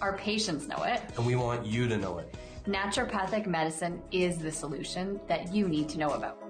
Our patients know it. and we want you to know it. Naturopathic medicine is the solution that you need to know about.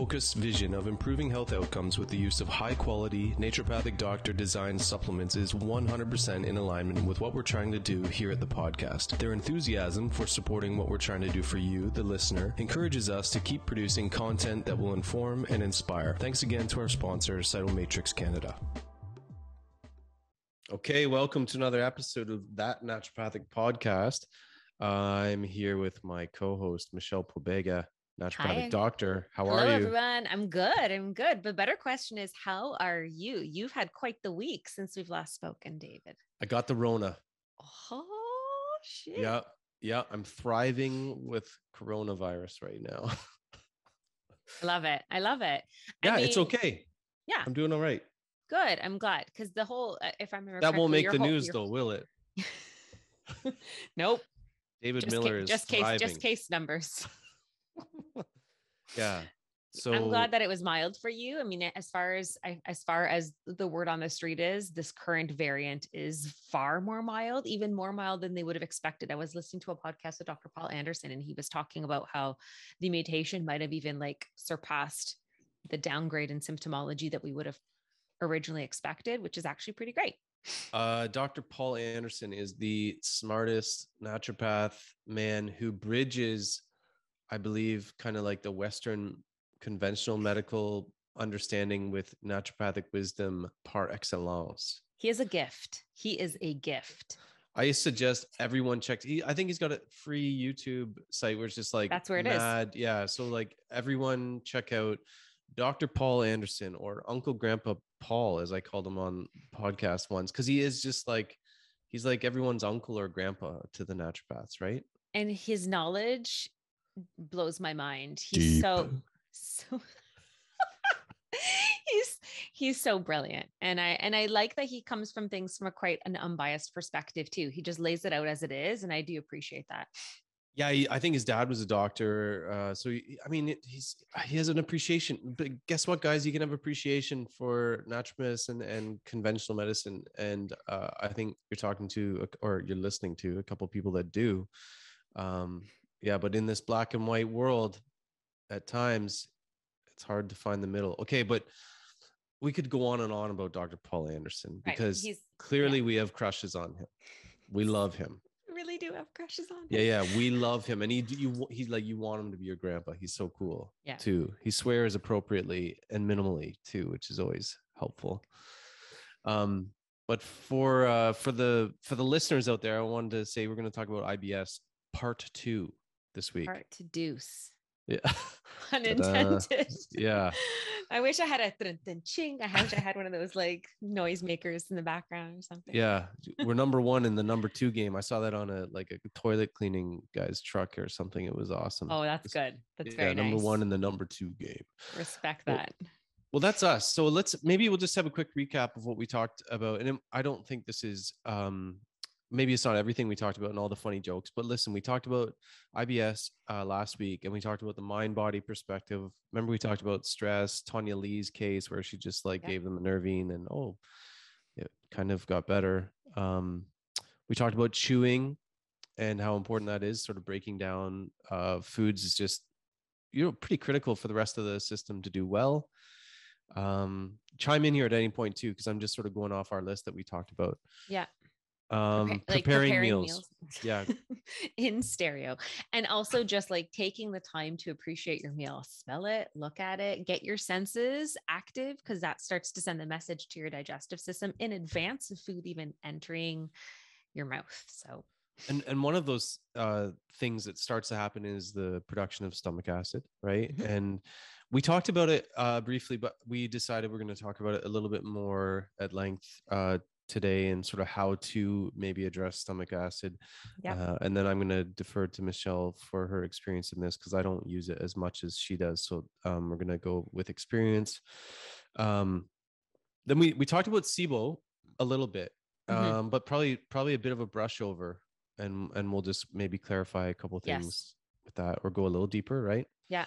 vision of improving health outcomes with the use of high quality, naturopathic doctor designed supplements is 100% in alignment with what we're trying to do here at the podcast. Their enthusiasm for supporting what we're trying to do for you, the listener, encourages us to keep producing content that will inform and inspire. Thanks again to our sponsor, Cytomatrix Canada. Okay, welcome to another episode of That Naturopathic Podcast. I'm here with my co host, Michelle Pobega, naturopathic Hi. doctor. How Hello, are you? everyone. I'm good. I'm good. But better question is, how are you? You've had quite the week since we've last spoken, David. I got the Rona. Oh shit! Yeah, yeah. I'm thriving with coronavirus right now. I love it. I love it. I yeah, it's okay. Yeah, I'm doing all right. good. I'm glad because the whole, uh, if I remember, That won't make the whole- news your- though, will it? Nope. David Just, Miller ca- is just case, thriving. just case numbers. Yeah. So I'm glad that it was mild for you. I mean, as far as as far as the word on the street is, this current variant is far more mild, even more mild than they would have expected. I was listening to a podcast with Dr. Paul Anderson, and he was talking about how the mutation might have even like surpassed the downgrade in symptomology that we would have originally expected, which is actually pretty great. Uh, Dr. Paul Anderson is the smartest naturopath man who bridges, I believe, kind of like the Western conventional medical understanding with naturopathic wisdom par excellence. He is a gift. He is a gift. I suggest everyone check. He, I think he's got a free YouTube site where it's just like That's where it is. mad. Yeah, so like everyone check out Dr. Paul Anderson or Uncle Grandpa Paul, as I called him on podcast once, because he is just like he's like everyone's uncle or grandpa to the naturopaths, right? and his knowledge blows my mind. He's so so he's he's so brilliant and i and i like that he comes from things from a quite an unbiased perspective too he just lays it out as it is and i do appreciate that Yeah, he, I think his dad was a doctor. Uh, so he, I mean, it, he's he has an appreciation. But guess what, guys? You can have appreciation for natural medicine and conventional medicine. And uh, I think you're talking to or you're listening to a couple people that do. Um, yeah, but in this black and white world, at times it's hard to find the middle. Okay, but we could go on and on about Dr. Paul Anderson Right, because he's- clearly we have crushes on him. We love him. Really do have crushes on him. Yeah, yeah, we love him, and he you he's like you want him to be your grandpa. He's so cool. Yeah. Too. He swears appropriately and minimally too, which is always helpful. Um, but for uh for the for the listeners out there, I wanted to say we're going to talk about IBS part two this week. Part to deuce. Yeah. Unintended. Yeah. I wish I had a ching. I wish I had one of those like noisemakers in the background or something. Yeah, we're number one in the number two game. I saw that on a like a toilet cleaning guy's truck or something. It was awesome. Oh, that's good. That's yeah, very number nice. one in the number two game. Respect that. Well, that's us. So let's maybe we'll just have a quick recap of what we talked about. And I don't think this is um maybe it's not everything we talked about and all the funny jokes, but listen, we talked about IBS uh, last week and we talked about the mind body perspective. Remember, we talked about stress, Tanya Lee's case where she just like Yeah. gave them a Nervine and oh, it kind of got better. Um, we talked about chewing and how important that is, sort of breaking down uh, foods is just you know pretty critical for the rest of the system to do well. Um, chime in here at any point too, because I'm just sort of going off our list that we talked about. Yeah. Um, like preparing, meals. Yeah. in stereo and also just like taking the time to appreciate your meal smell it look at it get your senses active because that starts to send the message to your digestive system in advance of food even entering your mouth so and and one of those uh things that starts to happen is the production of stomach acid right Mhm. and we talked about it uh briefly but we decided we're going to talk about it a little bit more at length uh today and sort of how to maybe address stomach acid Yep. uh, and then i'm going to defer to michelle for her experience in this because i don't use it as much as she does so um we're going to go with experience um then we we talked about sibo a little bit Mhm. um but probably probably a bit of a brush over and and we'll just maybe clarify a couple Yes. things with that or go a little deeper right yeah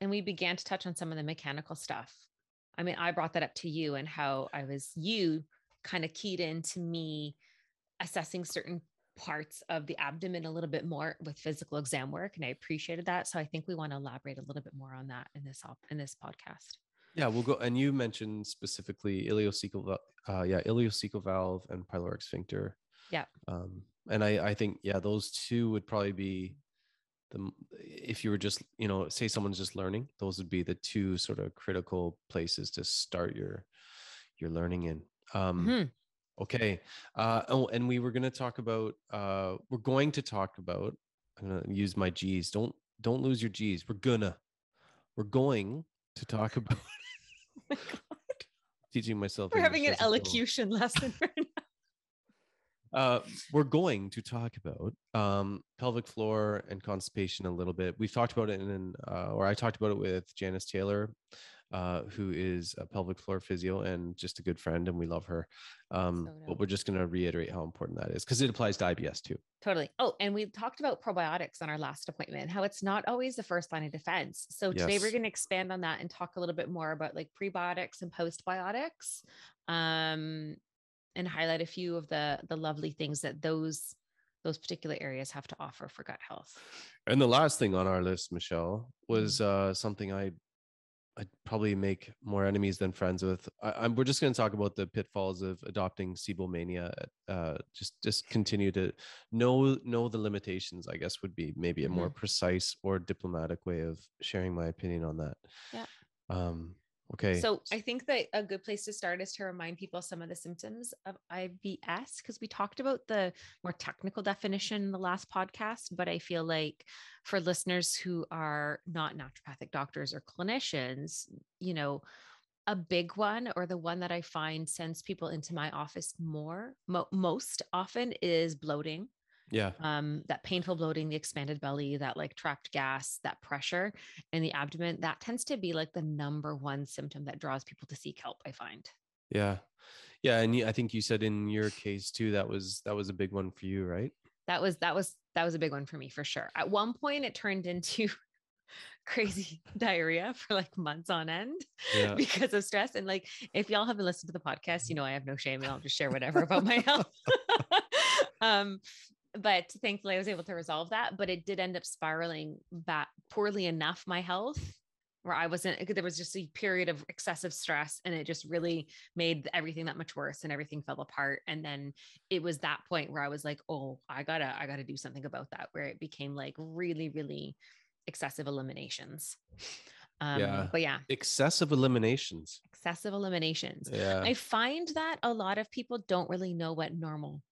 and we began to touch on some of the mechanical stuff i mean i brought that up to you and how i was you kind of keyed into me assessing certain parts of the abdomen a little bit more with physical exam work and i appreciated that. So i think we want to elaborate a little bit more on that in this op- in this podcast. Yeah we'll go and you mentioned specifically ileocecal uh yeah ileocecal valve and pyloric sphincter. Yeah. um and i i think yeah those two would probably be the if you were just you know say someone's just learning those would be the two sort of critical places to start your your learning in um Mhm. Okay. Uh, oh, and we were going to talk about. Uh, we're going to talk about. I'm going to use my G's. Don't don't lose your G's. We're gonna. We're going to talk about. teaching myself. we're English having an elocution lesson right now. Uh, we're going to talk about um, pelvic floor and constipation a little bit. We've talked about it in, uh, or I talked about it with Janice Taylor, uh, who is a pelvic floor physio and just a good friend, and we love her. Um, So but we're just going to reiterate how important that is because it applies to IBS too. Totally. Oh, and we talked about probiotics on our last appointment, how it's not always the first line of defense. So today we're going to expand on that and talk a little bit more about like prebiotics and postbiotics, um, and highlight a few of the the lovely things that those those particular areas have to offer for gut health. And the last thing on our list, Michelle, was uh, something I I'd probably make more enemies than friends with. I, I'm, we're just going to talk about the pitfalls of adopting SIBO Uh, just just continue to know know the limitations. I guess would be maybe a more precise or diplomatic way of sharing my opinion on that. Yeah. Um, okay. So I think that a good place to start is to remind people some of the symptoms of IBS because we talked about the more technical definition in the last podcast, but I feel like for listeners who are not naturopathic doctors or clinicians, you know, a big one or the one that I find sends people into my office more mo- most often is bloating yeah. um, that painful bloating, the expanded belly, that like trapped gas, that pressure in the abdomen, that tends to be like the number one symptom that draws people to seek help, I find. Yeah. Yeah. And I think you said in your case too that was that was a big one for you, right? That was that was that was a big one for me for sure. At one point it turned into crazy diarrhea for like months on end Yeah. because of stress. And like if y'all haven't listened to the podcast, you know I have no shame and I'll just share whatever about my health. um but thankfully I was able to resolve that. But it did end up spiraling back poorly enough, my health, where I wasn't, there was just a period of excessive stress and it just really made everything that much worse and everything fell apart. And then it was that point where I was like, oh, I gotta, I gotta do something about that, where it became like really, really excessive eliminations. Um, Yeah. But yeah, Excessive eliminations. excessive eliminations. Yeah. I find that a lot of people don't really know what normal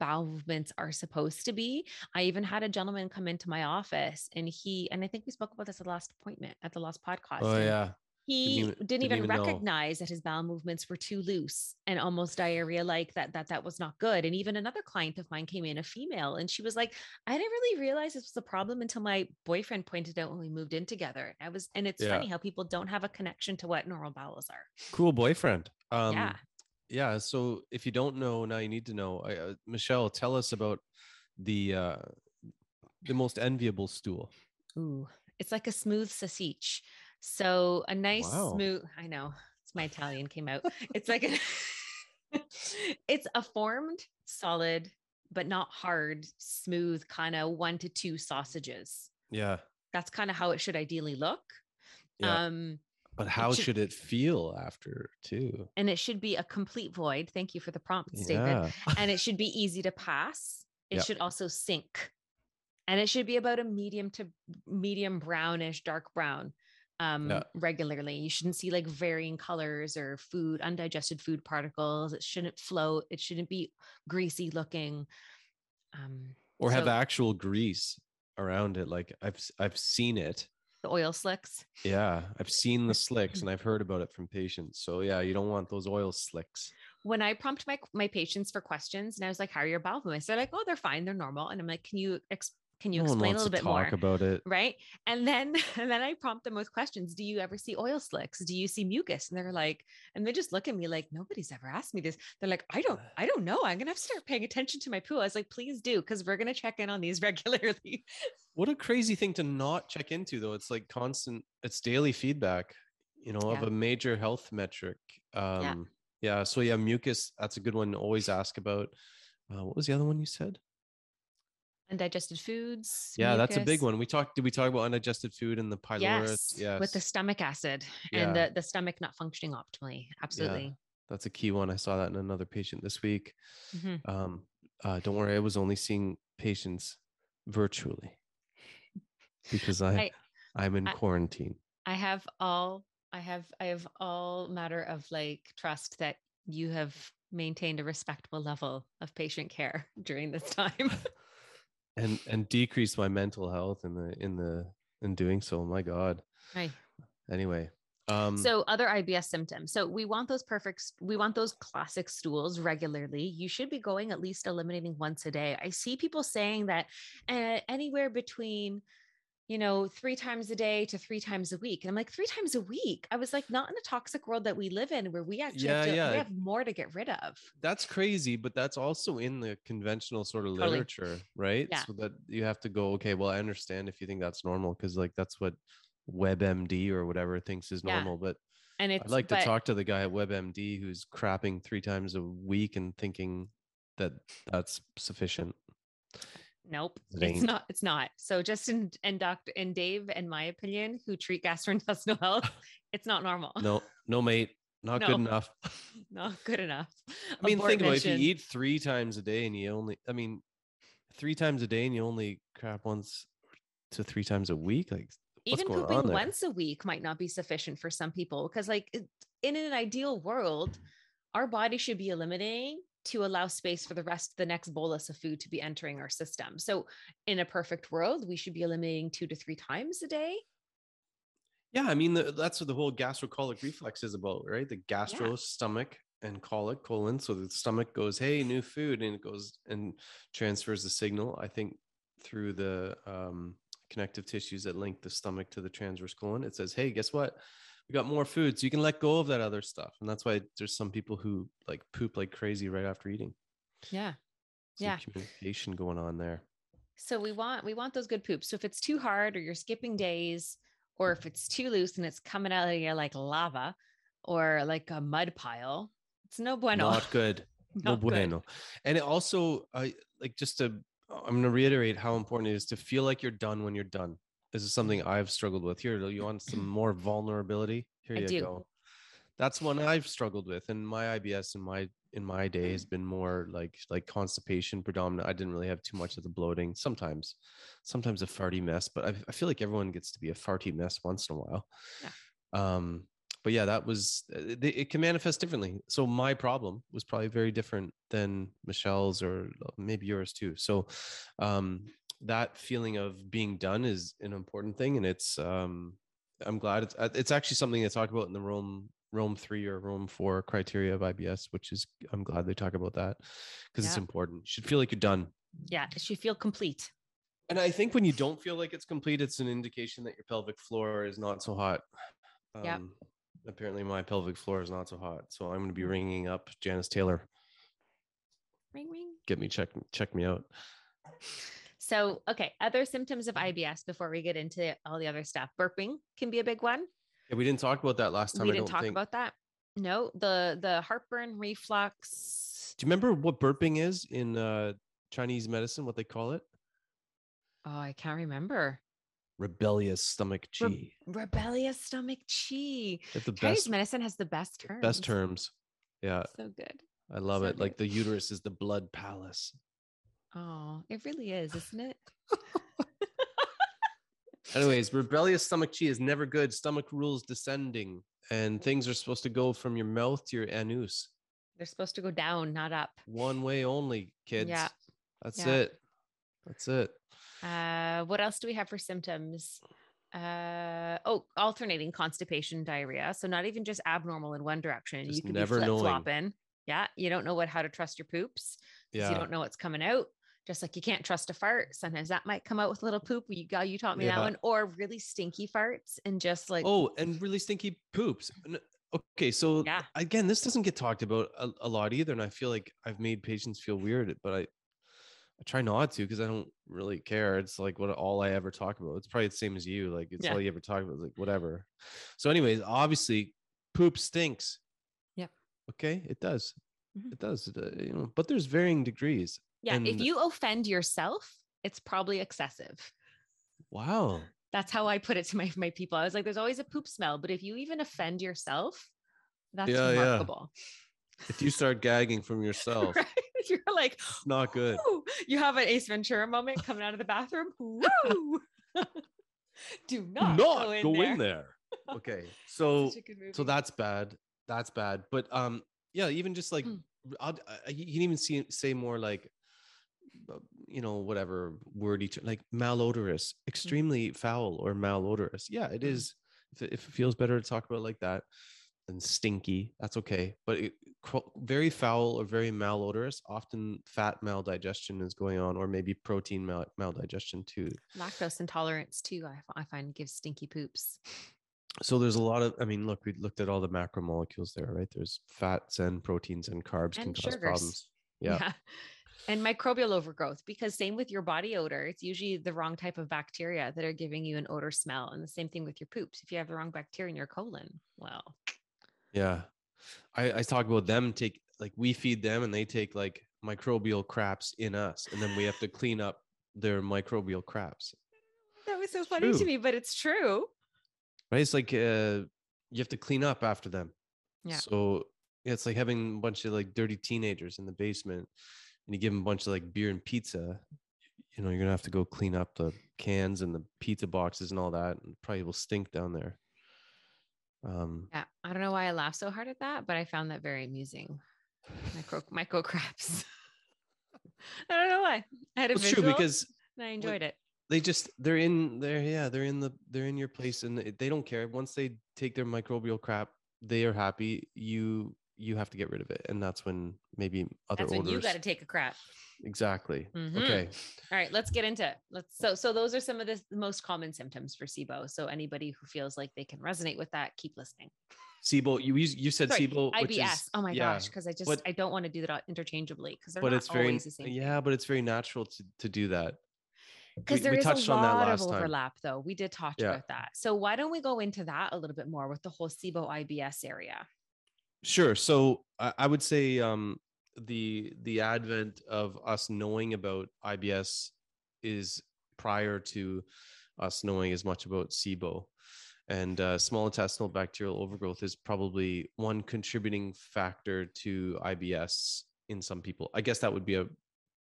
bowel movements are supposed to be. I even had a gentleman come into my office and he, and I think we spoke about this at the last appointment at the last podcast. oh yeah. He even- didn't, didn't even, even know. recognize that his bowel movements were too loose and almost diarrhea like that, that that was not good. And even another client of mine came in, a female, and she was like, I didn't really realize this was a problem until my boyfriend pointed out when we moved in together. I was, and it's Yeah. funny how people don't have a connection to what normal bowels are. Cool boyfriend. Um yeah. Yeah. So if you don't know, now you need to know. I, uh, Michelle, tell us about the uh, the most enviable stool. Ooh, it's like a smooth sausage. So a nice Wow. smooth. I know it's my Italian came out. It's like a. it's a formed, solid, but not hard, smooth kind of one to two sausages. Yeah. That's kind of how it should ideally look. Yeah. Um, But how should- should it feel after too? and it should be a complete void. Thank you for the prompt, David. Yeah. and it should be easy to pass. It Yeah. should also sink. And it should be about a medium to medium brownish, dark brown um, Yeah. regularly. You shouldn't see like varying colors or food, undigested food particles. It shouldn't float. It shouldn't be greasy looking. Um, Or have so actual grease around it. Like I've I've seen it. The oil slicks. Yeah, I've seen the slicks and I've heard about it from patients. So yeah, you don't want those oil slicks. When I prompt my my patients for questions, and I was like, "How are your bowel movements?" They're like, "Oh, they're fine. They're normal." And I'm like, "Can you ex- can you no explain a little to bit more?" about it. right and then and then i prompt them with questions do you ever see oil slicks do you see mucus and they're like and they just look at me like nobody's ever asked me this they're like i don't i don't know i'm gonna have to start paying attention to my poo i was like please do because we're gonna check in on these regularly What a crazy thing to not check into though. It's like constant it's daily feedback, you know, of a major health metric. Um yeah. so yeah, mucus, that's a good one to always ask about. Uh, what was the other one you said? Undigested foods Yeah, that's a big one. We talked did we talk about undigested food and the pylorus? yes, with the stomach acid Yeah. and the, the stomach not functioning optimally absolutely That's a key one. I saw that in another patient this week. Mhm. Um, uh, don't worry, I was only seeing patients virtually because I, I- I am in I- quarantine. I have all I have I have all matter of like trust that you have maintained a respectable level of patient care during this time. and and decrease my mental health in the in the in doing so. My God. right. Anyway, um, So other IBS symptoms. So we want those perfect we want those classic stools regularly. You should be going at least eliminating once a day. I see people saying that uh, anywhere between you know, three times a day to three times a week. And I'm like, three times a week. I was like, not in a toxic world that we live in where we actually have, to, yeah. we have more to get rid of. that's crazy, but that's also in the conventional sort of Totally. literature, right? Yeah. So that you have to go, okay, well, I understand if you think that's normal because like that's what WebMD or whatever thinks is Yeah. normal, but And it's I'd like to talk to the guy at WebMD who's crapping three times a week and thinking that that's sufficient. Nope, It it's not. It's not. So Justin and Doctor and Dave, in my opinion, who treat gastrointestinal health, it's not normal. No, no, mate, not good enough. not good enough. I mean, Abort think about it. If you eat three times a day and you only, I mean, three times a day and you only crap once to three times a week, like even going on pooping once a week might not be sufficient for some people because, like, in an ideal world, our body should be eliminating to allow space for the rest of the next bolus of food to be entering our system. So, in a perfect world, we should be eliminating two to three times a day. Yeah, I mean the, that's what the whole gastrocolic reflex is about, right? The gastro stomach and colic colon. So the stomach goes, "Hey, new food," and it goes and transfers the signal. I think through the um, connective tissues that link the stomach to the transverse colon. It says, "Hey, guess what? We got more food, so you can let go of that other stuff." And that's why there's some people who like poop like crazy right after eating. Yeah. Some Yeah. communication going on there. So we want we want those good poops. So if it's too hard or you're skipping days, or if it's too loose and it's coming out of you like lava or like a mud pile, it's no bueno. Not good. no Not good. bueno. And it also, I like just to, I'm going to reiterate how important it is to feel like you're done when you're done. This is something I've struggled with. Here, you want some more vulnerability? Here I you do. go. That's one I've struggled with, and my IBS in my in my day has been more like like constipation predominant. I didn't really have too much of the bloating. Sometimes, sometimes a farty mess, but I, I feel like everyone gets to be a farty mess once in a while. Yeah. Um, but yeah, that was uh, it, it can manifest differently. So my problem was probably very different than Michelle's or uh, maybe yours too. So um, that feeling of being done is an important thing, and it's um, I'm glad it's uh, it's actually something they talk about in the Rome Rome three or Rome four criteria of IBS, which is I'm glad they talk about that because it's important. You should feel like you're done. Yeah, it should feel complete. And I think when you don't feel like it's complete, it's an indication that your pelvic floor is not so hot. Um, Apparently, my pelvic floor is not so hot, so I'm going to be ringing up Janice Taylor. Ring ring. Get me check check me out. So, okay, other symptoms of IBS before we get into all the other stuff. Burping can be a big one. Yeah, we didn't talk about that last time. we didn't talk think. about that. No, the the heartburn, reflux. Do you remember what burping is in uh, Chinese medicine? What they call it? Oh, I can't remember. Rebellious stomach chi. Re- rebellious stomach chi. Chinese best medicine has the best terms. best terms. Yeah, So good. I love So it. Like the uterus is the blood palace. Oh, it really is, isn't it? Anyways, rebellious stomach chi is never good. Stomach rules descending, and things are supposed to go from your mouth to your anus. They're supposed to go down, not up. One way only, kids. Yeah. That's Yeah. it. That's it. Uh, what else do we have for symptoms? Uh, oh, alternating constipation, diarrhea. So not even just abnormal in one direction. Just you can never be flip flopping. Yeah, you don't know what how to trust your poops. Yeah. you don't know what's coming out. Just like you can't trust a fart. Sometimes that might come out with a little poop. You got you taught me that one, or really stinky farts and just like Oh, and really stinky poops. Okay, so Yeah. again, this doesn't get talked about a, a lot either, and I feel like I've made patients feel weird, but I I try not to because I don't really care. It's like what all I ever talk about. It's probably the same as you. Like it's Yeah. all you ever talk about. It's like whatever. So, anyways, obviously, poop stinks. Yep. Okay, it does. Mhm. It does. It, uh, you know, but there's varying degrees. Yeah. if you offend yourself, it's probably excessive. Wow. That's how I put it to my my people. I was like, there's always a poop smell, but if you even offend yourself, that's Yeah, yeah. remarkable. If you start gagging from yourself, right? You're like, it's not good. "Woo!" You have an Ace Ventura moment coming out of the bathroom. Woo! Do not, not go in there. Okay. So Such a good so that's bad. That's bad. But um yeah, even just like Mm. I'll, I, you can even see say more like you know whatever wordy ter- like malodorous, extremely foul or malodorous. Yeah, it Mm. If it, if it feels better to talk about like that than stinky, that's okay. But it, very foul or very malodorous, often fat maldigestion is going on, or maybe protein mal- maldigestion too. lactose intolerance too. I, I find gives stinky poops. So there's a lot of, I mean, look, we looked at all the macromolecules there, right? There's fats and proteins and carbs can And cause sugars. problems. Yeah. And microbial overgrowth, because same with your body odor, it's usually the wrong type of bacteria that are giving you an odor smell. And the same thing with your poops. If you have the wrong bacteria in your colon, well, Yeah. I, I talk about them take, like, we feed them and they take like microbial craps in us. And then we have to clean up their microbial craps, that was so funny to me, but it's true. right? It's like uh, you have to clean up after them. Yeah. So yeah, it's like having a bunch of like dirty teenagers in the basement and you give them a bunch of like beer and pizza. You know, you're gonna have to go clean up the cans and the pizza boxes and all that, and probably will stink down there. Um, Yeah. I don't know why I laugh so hard at that, but I found that very amusing. Micro micro craps. I don't know why. I had a it's visual true because I enjoyed it. they just they're in there. Yeah, they're in the they're in your place, and they don't care. Once they take their microbial crap, they are happy. You you have to get rid of it, and that's when maybe other That's when you got to take a crap. exactly. Mhm. Okay. All right, let's get into it. Let's so so those are some of the most common symptoms for SIBO. So anybody who feels like they can resonate with that, keep listening. SIBO, you you said Sorry, SIBO, which IBS. is oh my yeah, gosh, because I just but- I don't want to do that interchangeably because they're but not it's very always the same. yeah, but it's very natural to to do that. because we- there we is touched a on that lot of last time. overlap though. We did talk Yeah. about that. So why don't we go into that a little bit more with the whole SIBO IBS area? Sure. So I, I would say um, the the advent of us knowing about IBS is prior to us knowing as much about SIBO. And uh, small intestinal bacterial overgrowth is probably one contributing factor to IBS in some people. I guess that would be a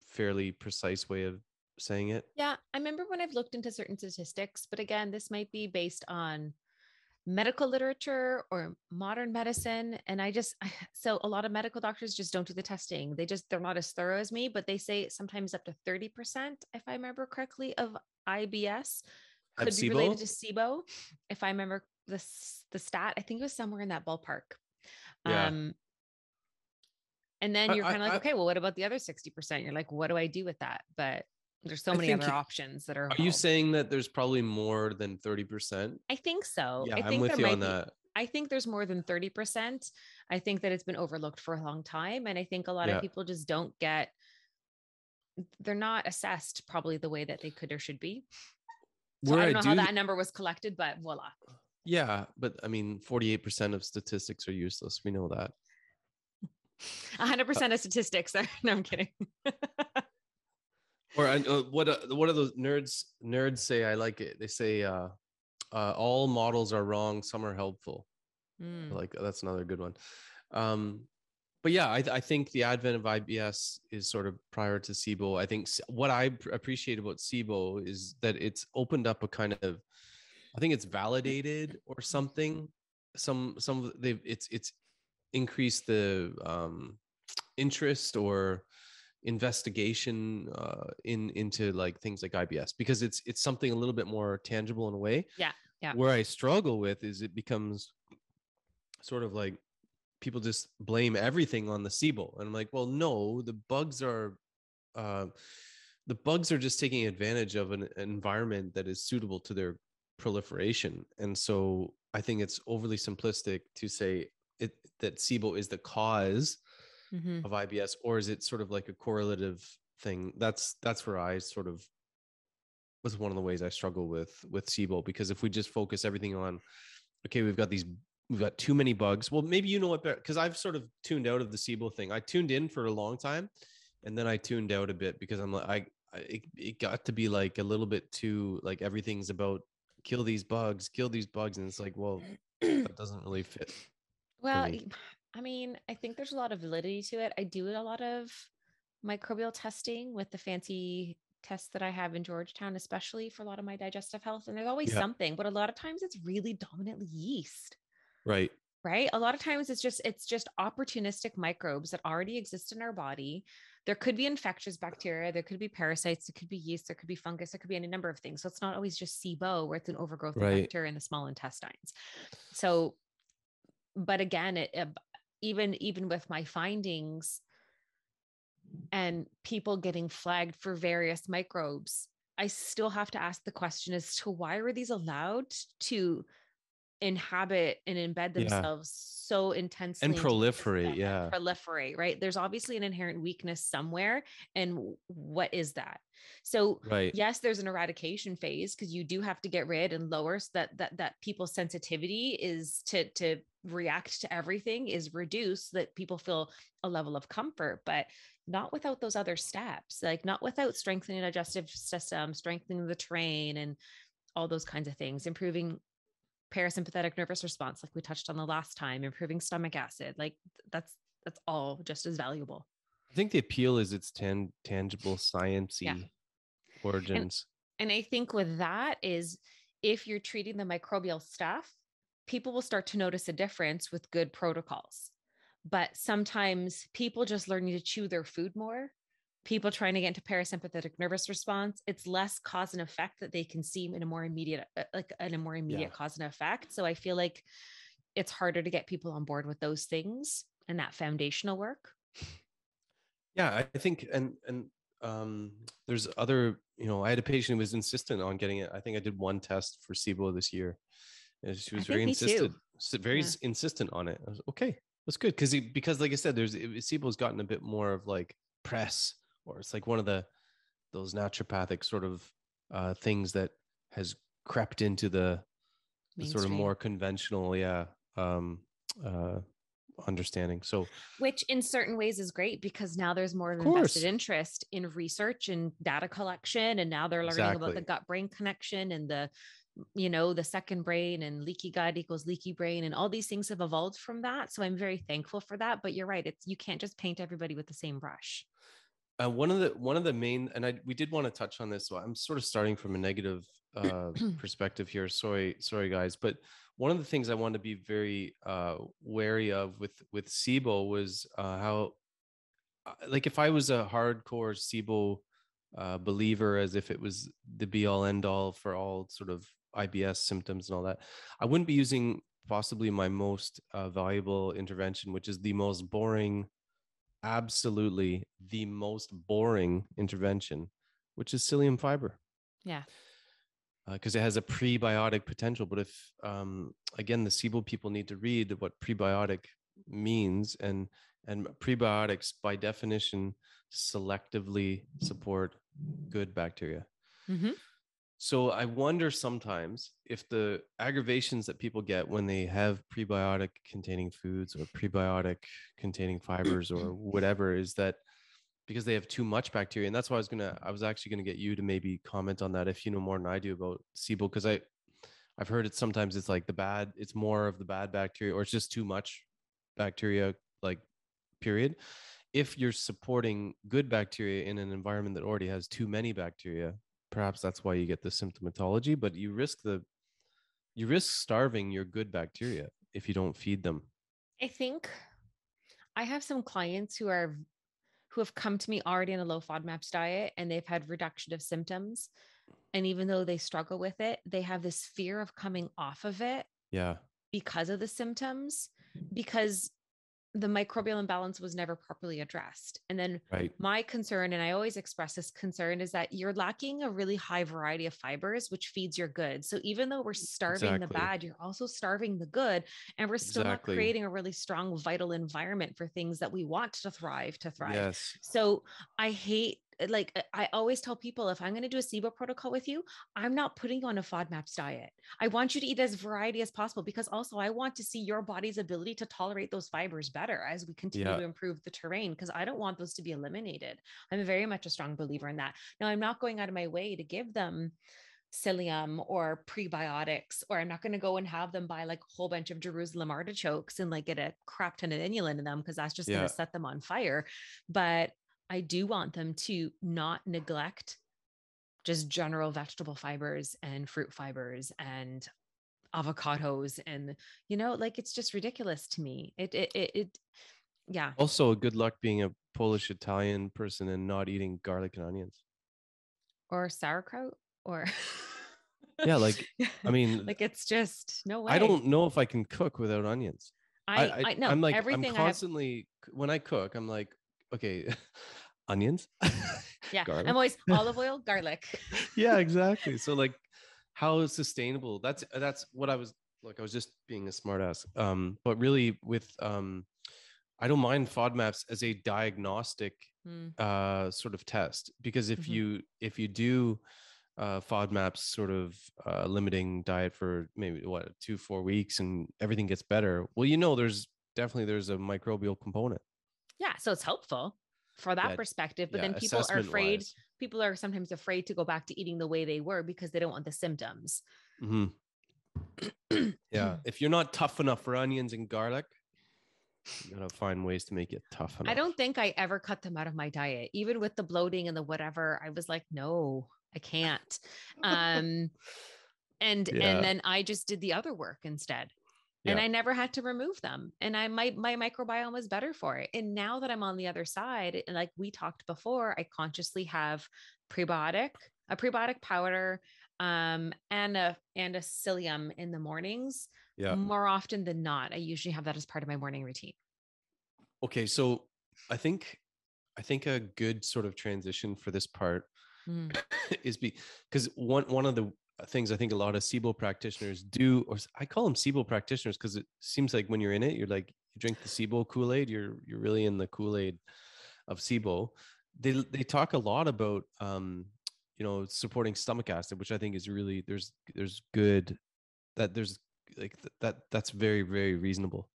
fairly precise way of saying it. Yeah, I remember when I've looked into certain statistics, but again, this might be based on medical literature or modern medicine. And I just, so a lot of medical doctors just don't do the testing. They just, they're not as thorough as me, but they say sometimes up to 30%, if I remember correctly, of IBS could be related to SIBO. If I remember the, s- the stat, I think it was somewhere in that ballpark. Yeah. Um, and then you're kind of like, I- okay, well, what about the other 60%? You're like, what do I do with that? But there's so I many other options that are. Are you saying that there's probably more than 30%? I think so. Yeah, I I'm think with there you might on be, that. I think there's more than 30%. I think that it's been overlooked for a long time. And I think a lot Yeah. of people just don't get, they're not assessed probably the way that they could or should be. So Where I I don't know how do- that number was collected, but voila. Yeah, but I mean, 48% of statistics are useless. We know that. 100% of statistics. Are, no, I'm kidding. Or uh, what? Uh, what do those nerds nerds say? I like it. They say, uh, uh, "All models are wrong. Some are helpful." Mm. Like that's another good one. Um, but yeah, I, I think the advent of IBS is sort of prior to SIBO. I think what I appreciate about SIBO is that it's opened up a kind of, I think it's validated or something. Some some of they've it's it's increased the um, interest or investigation uh, in into like things like IBS because it's it's something a little bit more tangible in a way. Yeah, yeah. Where I struggle with is it becomes sort of like people just blame everything on the SIBO. And I'm like, well, no, the bugs are uh, the bugs are just taking advantage of an, environment that is suitable to their proliferation. And so I think it's overly simplistic to say it that SIBO is the cause Mhm. of IBS, or is it sort of like a correlative thing? That's that's where I sort of was one of the ways I struggle with with SIBO because if we just focus everything on, okay, we've got these, we've got too many bugs. Well, maybe you know what better because I've sort of tuned out of the SIBO thing. I tuned in for a long time, and then I tuned out a bit because I'm like, I, I it, it got to be like a little bit too like everything's about kill these bugs, kill these bugs, and it's like, well, that doesn't really fit. Well, I mean, I think there's a lot of validity to it. I do a lot of microbial testing with the fancy tests that I have in Georgetown, especially for a lot of my digestive health. And there's always Yeah. something, but a lot of times it's really dominantly yeast. Right. right a lot of times it's just it's just opportunistic microbes that already exist in our body there could be infectious bacteria there could be parasites there could be yeast there could be fungus there could be any number of things so it's not always just sibo where it's an overgrowth of bacteria in the small intestines so but again it, uh, even even with my findings and people getting flagged for various microbes i still have to ask the question as to why were these allowed to inhabit and embed Yeah. themselves so intensely And proliferate, yeah. proliferate right there's obviously an inherent weakness somewhere and what is that so Right. yes there's an eradication phase because you do have to get rid and lower so that that that people's sensitivity is to to react to everything is reduced so that people feel a level of comfort but not without those other steps like not without strengthening the digestive system strengthening the terrain and all those kinds of things improving parasympathetic nervous response like we touched on the last time improving stomach acid like that's that's all just as valuable I think the appeal is its tan- tangible, sciencey origins. And I think with that is if you're treating the microbial stuff, people will start to notice a difference with good protocols. But sometimes people just learning to chew their food more, people trying to get into parasympathetic nervous response, it's less cause and effect that they can see in a more immediate, uh, like in a more immediate cause and effect. So I feel like it's harder to get people on board with those things and that foundational work. yeah, I think, and and um, there's other. You know, I had a patient who was insistent on getting it. I think I did one test for SIBO this year, and she was very insistent, very Yeah. insistent on it. I was okay. That's good because because like I said, there's SIBO's gotten a bit more of like press, or it's like one of the those naturopathic sort of uh, things that has crept into the, the sort of more conventional, yeah, um, uh, understanding. So which in certain ways is great because now there's more of invested interest in research and data collection and now they're learning about the gut brain connection and the you know the second brain and leaky gut equals leaky brain and all these things have evolved from that. So i'm very thankful for that. But you're right it's you can't just paint everybody with the same brush Uh, one of the one of the main, and I we did want to touch on this. So I'm sort of starting from a negative uh, perspective here. Sorry, sorry guys, but one of the things I wanted to be very uh, wary of with with SIBO was uh, how, uh, like, if I was a hardcore SIBO uh, believer, as if it was the be all end all for all sort of IBS symptoms and all that, I wouldn't be using possibly my most uh, valuable intervention, which is the most boring absolutely the most boring intervention, which is psyllium fiber. yeah because it has a prebiotic potential. But if um, again, the SIBO people need to read what prebiotic means, and and prebiotics by definition selectively support good bacteria. Mhm. So I wonder sometimes if the aggravations that people get when they have prebiotic containing foods or prebiotic containing fibers or whatever is that because they have too much bacteria. And that's why I was gonna I was actually gonna get you to maybe comment on that if you know more than I do about SIBO, because I I've heard it sometimes it's like the bad, it's more of the bad bacteria, or it's just too much bacteria, like period. If you're supporting good bacteria in an environment that already has too many bacteria, perhaps that's why you get the symptomatology, but you risk the you risk starving your good bacteria if you don't feed them. I think I have some clients who are who have come to me already on a low FODMAPs diet and they've had reduction of symptoms. And even though they struggle with it, they have this fear of coming off of it Yeah. because of the symptoms, because the microbial imbalance was never properly addressed. And then Right. my concern, and I always express this concern, is that you're lacking a really high variety of fibers, which feeds your good. So even though we're starving the bad, you're also starving the good. And we're still Exactly. not creating a really strong, vital environment for things that we want to thrive to thrive. Yes. So I hate like uh, I always tell people if I'm going to do a SIBO protocol with you, I'm not putting you on a FODMAPs diet. I want you to eat as variety as possible because also I want to see your body's ability to tolerate those fibers better as we continue Yeah. to improve the terrain because I don't want those to be eliminated. I'm very much a strong believer in that. Now I'm not going out of my way to give them psyllium or prebiotics, or I'm not going to go and have them buy like a whole bunch of Jerusalem artichokes and like get a crap ton of inulin in them because that's just going to set them on fire. But I do want them to not neglect just general vegetable fibers and fruit fibers and avocados and you know like it's just ridiculous to me it it it, it yeah Also, good luck being a Polish Italian person and not eating garlic and onions. or sauerkraut or Yeah, like I mean, like it's just no way I don't know if I can cook without onions. i i, know I'm like everything I'm i have constantly when I cook, I'm like, okay, onions. yeah i'm always olive oil garlic yeah, exactly. So like, how sustainable? That's that's what I was like. I was just being a smartass. Um, but really, with um, I don't mind FODMAPs as a diagnostic Mm, uh sort of test because if Mhm. you if you do uh FODMAPs sort of uh limiting diet for maybe what two four weeks and everything gets better, well, you know, there's definitely there's a microbial component. yeah so it's helpful for that Yeah, perspective but yeah, then people are afraid assessment-wise. people are sometimes afraid to go back to eating the way they were because they don't want the symptoms Mhm. Yeah, if you're not tough enough for onions and garlic, you gotta find ways to make it tough enough. I don't think I ever cut them out of my diet, even with the bloating and the whatever. I was like, no, I can't. Um, and Yeah. and then I just did the other work instead. And I never had to remove them. And I my my microbiome was better for it. And now that I'm on the other side, and like we talked before, I consciously have prebiotic, a prebiotic powder, um, and a and a psyllium in the mornings. Yeah. More often than not, I usually have that as part of my morning routine. Okay, so I think I think a good sort of transition for this part Mm. is because one one of the things I think a lot of SIBO practitioners do, or I call them SIBO practitioners because it seems like when you're in it, you're like you drink the SIBO Kool Aid, you're you're really in the Kool Aid of SIBO. They they talk a lot about um, you know supporting stomach acid, which I think is really there's there's good that there's like th- that that's very very reasonable.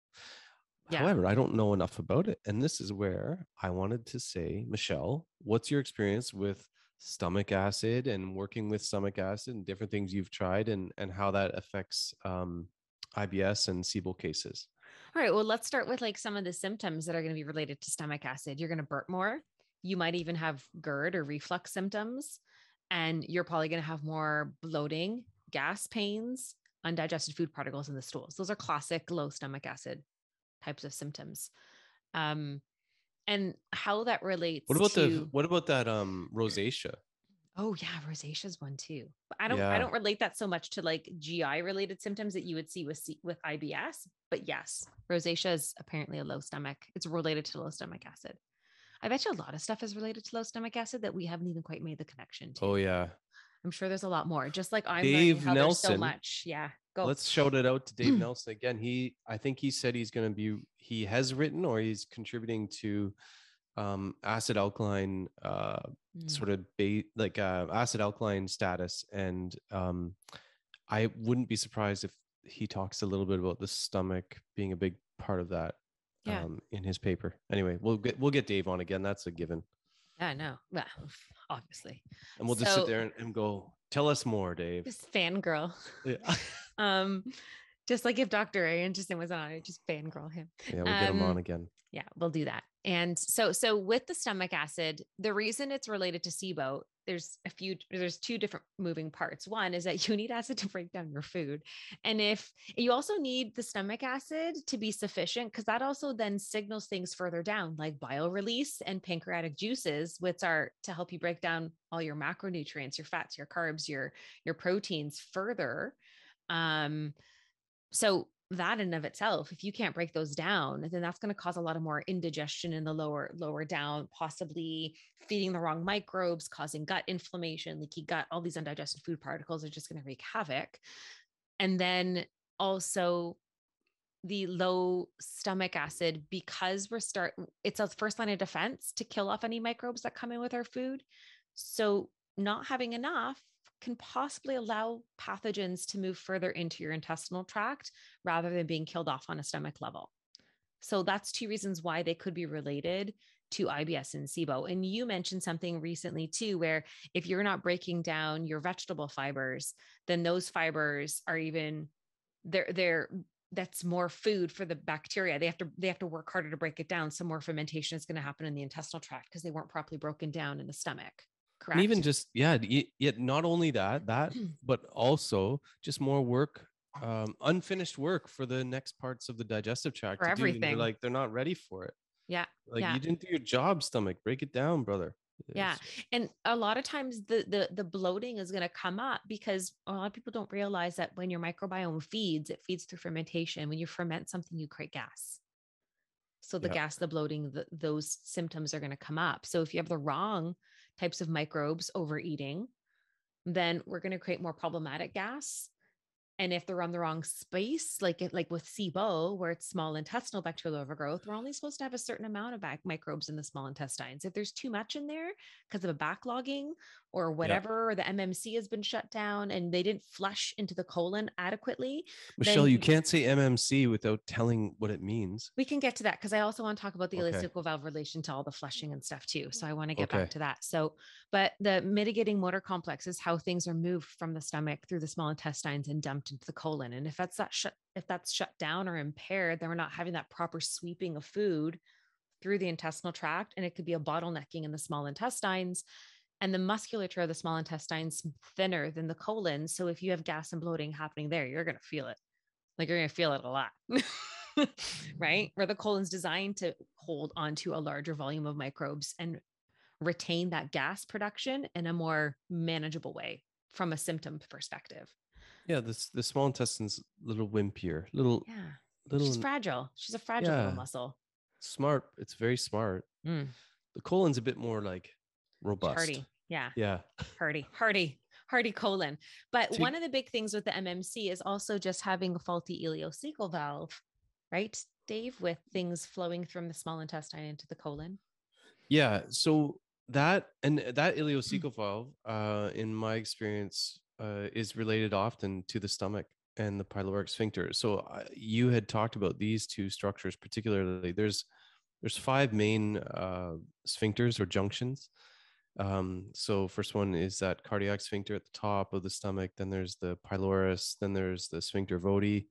Yeah. However, I don't know enough about it, and this is where I wanted to say, Michelle, what's your experience with stomach acid and working with stomach acid and different things you've tried and and how that affects um, IBS and SIBO cases. All right. Well, let's start with like some of the symptoms that are going to be related to stomach acid. You're going to burp more. You might even have GERD or reflux symptoms. And you're probably going to have more bloating, gas pains, undigested food particles in the stools. Those are classic low stomach acid types of symptoms. Um, and how that relates What about to the what about that um rosacea? Oh yeah, rosacea is one too. But I don't I don't relate that so much to like GI related symptoms that you would see with C- with IBS, but yes, rosacea is apparently a low stomach. It's related to low stomach acid. I bet you a lot of stuff is related to low stomach acid that we haven't even quite made the connection to. Oh yeah. I'm sure there's a lot more. Just like I'm Dave there's so much. Yeah. Go. Let's shout it out to Dave Nelson again. He, I think he said he's going to be, he has written or he's contributing to um, acid alkaline, uh, Mm. sort of ba- like uh, acid alkaline status. And um, I wouldn't be surprised if he talks a little bit about the stomach being a big part of that Yeah. um, in his paper. Anyway, we'll get we'll get Dave on again. That's a given, Yeah, no. Well, obviously. and we'll just So- sit there and, and go. Tell us more, Dave. Just fangirl. Yeah, um, just like if Dr. A Anderson was on, I'd just fangirl him. yeah we'll get him on Um, again. Yeah, we'll do that. And so so with the stomach acid, the reason it's related to SIBO, there's a few there's two different moving parts. One is that you need acid to break down your food. And if you also need the stomach acid to be sufficient because that also then signals things further down like bile release and pancreatic juices which are to help you break down all your macronutrients, your fats, your carbs, your your proteins further. Um so that in of itself if you can't break those down then that's going to cause a lot of more indigestion in the lower lower down possibly feeding the wrong microbes causing gut inflammation leaky gut all these undigested food particles are just going to wreak havoc. And then also the low stomach acid because we're start it's a first line of defense to kill off any microbes that come in with our food. So not having enough can possibly allow pathogens to move further into your intestinal tract rather than being killed off on a stomach level. So that's two reasons why they could be related to IBS and SIBO. And you mentioned something recently too, where if you're not breaking down your vegetable fibers, then those fibers are even they're they're that's more food for the bacteria. They have to they have to work harder to break it down. So more fermentation is going to happen in the intestinal tract because they weren't properly broken down in the stomach. Correct. And even just yeah, yet not only that, that, but also just more work, um, unfinished work for the next parts of the digestive tract. For to do, and they're everything. like they're not ready for it. yeah. Like Yeah. you didn't do your job, stomach. Break it down, brother. Yeah. And a lot of times the the the bloating is going to come up because a lot of people don't realize that when your microbiome feeds it feeds through fermentation when you ferment something you create gas so the Yeah. gas the bloating the, those symptoms are going to come up so if you have the wrong types of microbes overeating then we're going to create more problematic gas and if they're on the wrong space, like it, like with SIBO, where it's small intestinal bacterial overgrowth, we're only supposed to have a certain amount of bac- microbes in the small intestines. If there's too much in there because of a backlogging or whatever, or the MMC has been shut down and they didn't flush into the colon adequately, Michelle, you you- can't say MMC without telling what it means. we can get to that because I also want to talk about the Okay. ileocecal valve relation to all the flushing and stuff too. So I want to get Okay. back to that. So, but the migrating motor complex is how things are moved from the stomach through the small intestines and dumped into the colon. And if that's that shut, if that's shut down or impaired, then we're not having that proper sweeping of food through the intestinal tract, and it could be a bottlenecking in the small intestines. And the musculature of the small intestines thinner than the colon. So if you have gas and bloating happening there, you're going to feel it. Like you're going to feel it a lot. right? Where the colon's designed to hold onto a larger volume of microbes and retain that gas production in a more manageable way from a symptom perspective. Yeah, this the small intestine's a little wimpier, little Yeah. little She's fragile. She's a fragile little muscle. smart. It's very smart. Mm, The colon's a bit more like robust. hardy. Yeah. Yeah. Hardy, hardy, hardy colon. But So you- one of the big things with the MMC is also just having a faulty ileocecal valve, right, Dave, with things flowing from the small intestine into the colon. Yeah. So that and that ileocecal valve, uh, in my experience, uh, is related often to the stomach and the pyloric sphincter. So uh, you had talked about these two structures particularly. There's there's five main uh, sphincters or junctions. Um, so first one is that cardiac sphincter at the top of the stomach. Then there's the pylorus. Then there's the sphincter of Oddi,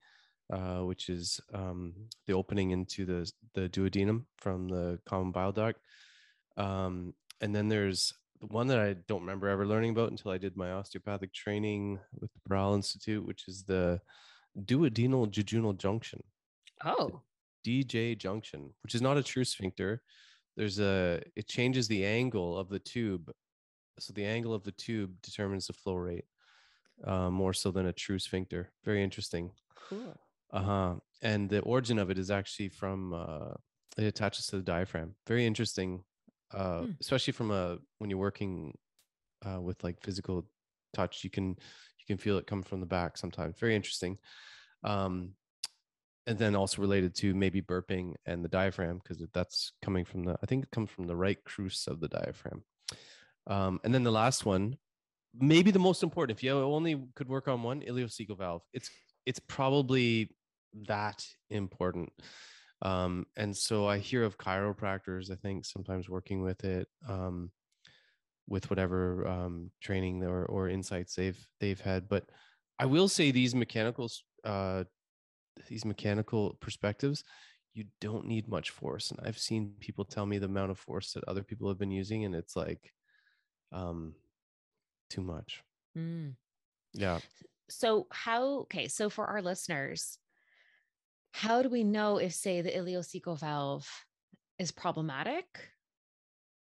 uh, which is um, the opening into the the duodenum from the common bile duct. Um, and then there's the one that I don't remember ever learning about until I did my osteopathic training with the Barral Institute, which is the duodenal jejunal junction. Oh, DJ junction, which is not a true sphincter. There's a it changes the angle of the tube. So the angle of the tube determines the flow rate uh, more so than a true sphincter. Very interesting. cool. Uh-huh. And the origin of it is actually from uh it attaches to the diaphragm. Very interesting. Uh Hmm. especially from a when you're working uh with like physical touch. You can you can feel it come from the back sometimes. Very interesting. Um, and then also related to maybe burping and the diaphragm because that's coming from the I think it comes from the right crus of the diaphragm. Um, and then the last one, maybe the most important. If you only could work on one ileocecal valve, it's it's probably that important. Um, and so I hear of chiropractors, I think sometimes working with it, um, with whatever um, training or, or insights they've they've had. But I will say these mechanical uh, these mechanical perspectives, you don't need much force. And I've seen people tell me the amount of force that other people have been using, and it's like um, too much. Mm. Yeah. So how okay, so for our listeners, how do we know if say the ileocecal valve is problematic?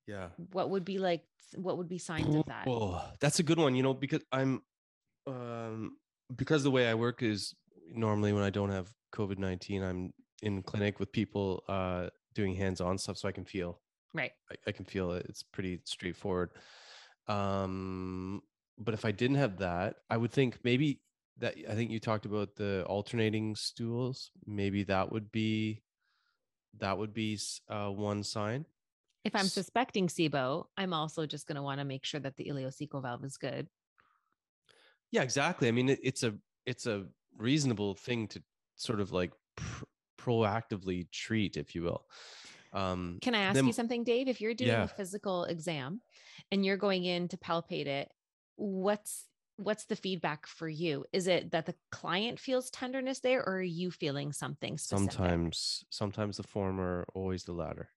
Yeah. What would be like what would be signs of that? Oh, that's a good one, you know, because I'm um because the way I work is normally when I don't have COVID 19, I'm in clinic with people uh doing hands-on stuff so I can feel. Right. I, I can feel it. It's pretty straightforward. Um but if I didn't have that, I would think maybe that I think you talked about the alternating stools. Maybe that would be that would be uh, one sign. If I'm suspecting SIBO, I'm also just going to want to make sure that the ileocecal valve is good. Yeah, exactly. I mean, it, it's a it's a reasonable thing to sort of like pr- proactively treat, if you will. Um, Can I ask then- you something, Dave? If you're doing Yeah. a physical exam and you're going in to palpate it, what's what's the feedback for you? Is it that the client feels tenderness there, or are you feeling something specific? sometimes sometimes the former, always the latter.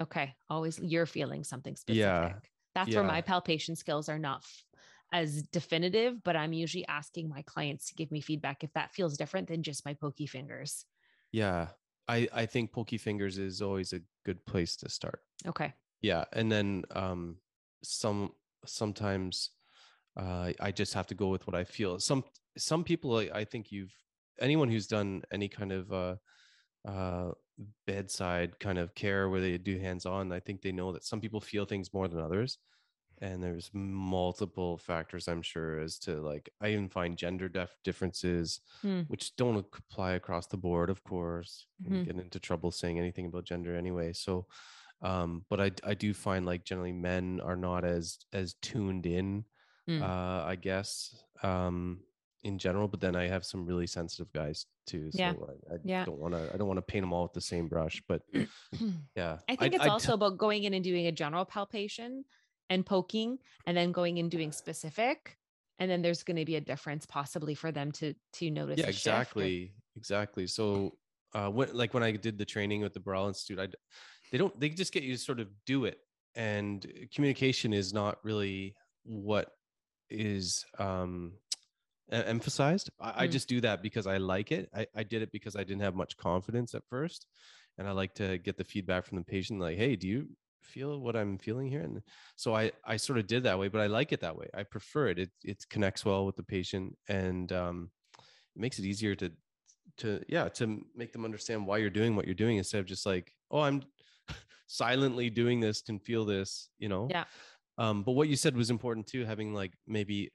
Okay, always you're feeling something specific. Yeah, That's where my palpation skills are not f- as definitive, but I'm usually asking my clients to give me feedback if that feels different than just my pokey fingers. Yeah, I I think pokey fingers is always a good place to start. Okay. Yeah, and then um, some sometimes uh, I just have to go with what I feel. Some some people, I, I think you've anyone who's done any kind of uh, uh, bedside kind of care where they do hands on. I think they know that some people feel things more than others, and there's multiple factors I'm sure as to like I even find gender def- differences, Hmm. which don't apply across the board, of course. Mhm. get into trouble saying anything about gender anyway. So um but i i do find like generally men are not as as tuned in Mm. uh i guess um in general but then i have some really sensitive guys too so Yeah. i, I Yeah. don't want to i don't want to paint them all with the same brush but yeah I think I'd- it's I'd also about going in and doing a general palpation and poking and then going and doing specific. And then there's going to be a difference possibly for them to to notice. yeah exactly exactly so uh when like when i did the training with the Barral institute i they don't they just get you to sort of do it and communication is not really what is um emphasized. I, I Mm. just do that because i like it. I, I did it because i didn't have much confidence at first and i like to get the feedback from the patient like hey do you feel what i'm feeling here? And so i i sort of did that way but i like it that way. I prefer it. It, it connects well with the patient and um it makes it easier to to yeah to make them understand why you're doing what you're doing instead of just like oh i'm silently doing this can feel this you know? Yeah. Um but what you said was important too having like maybe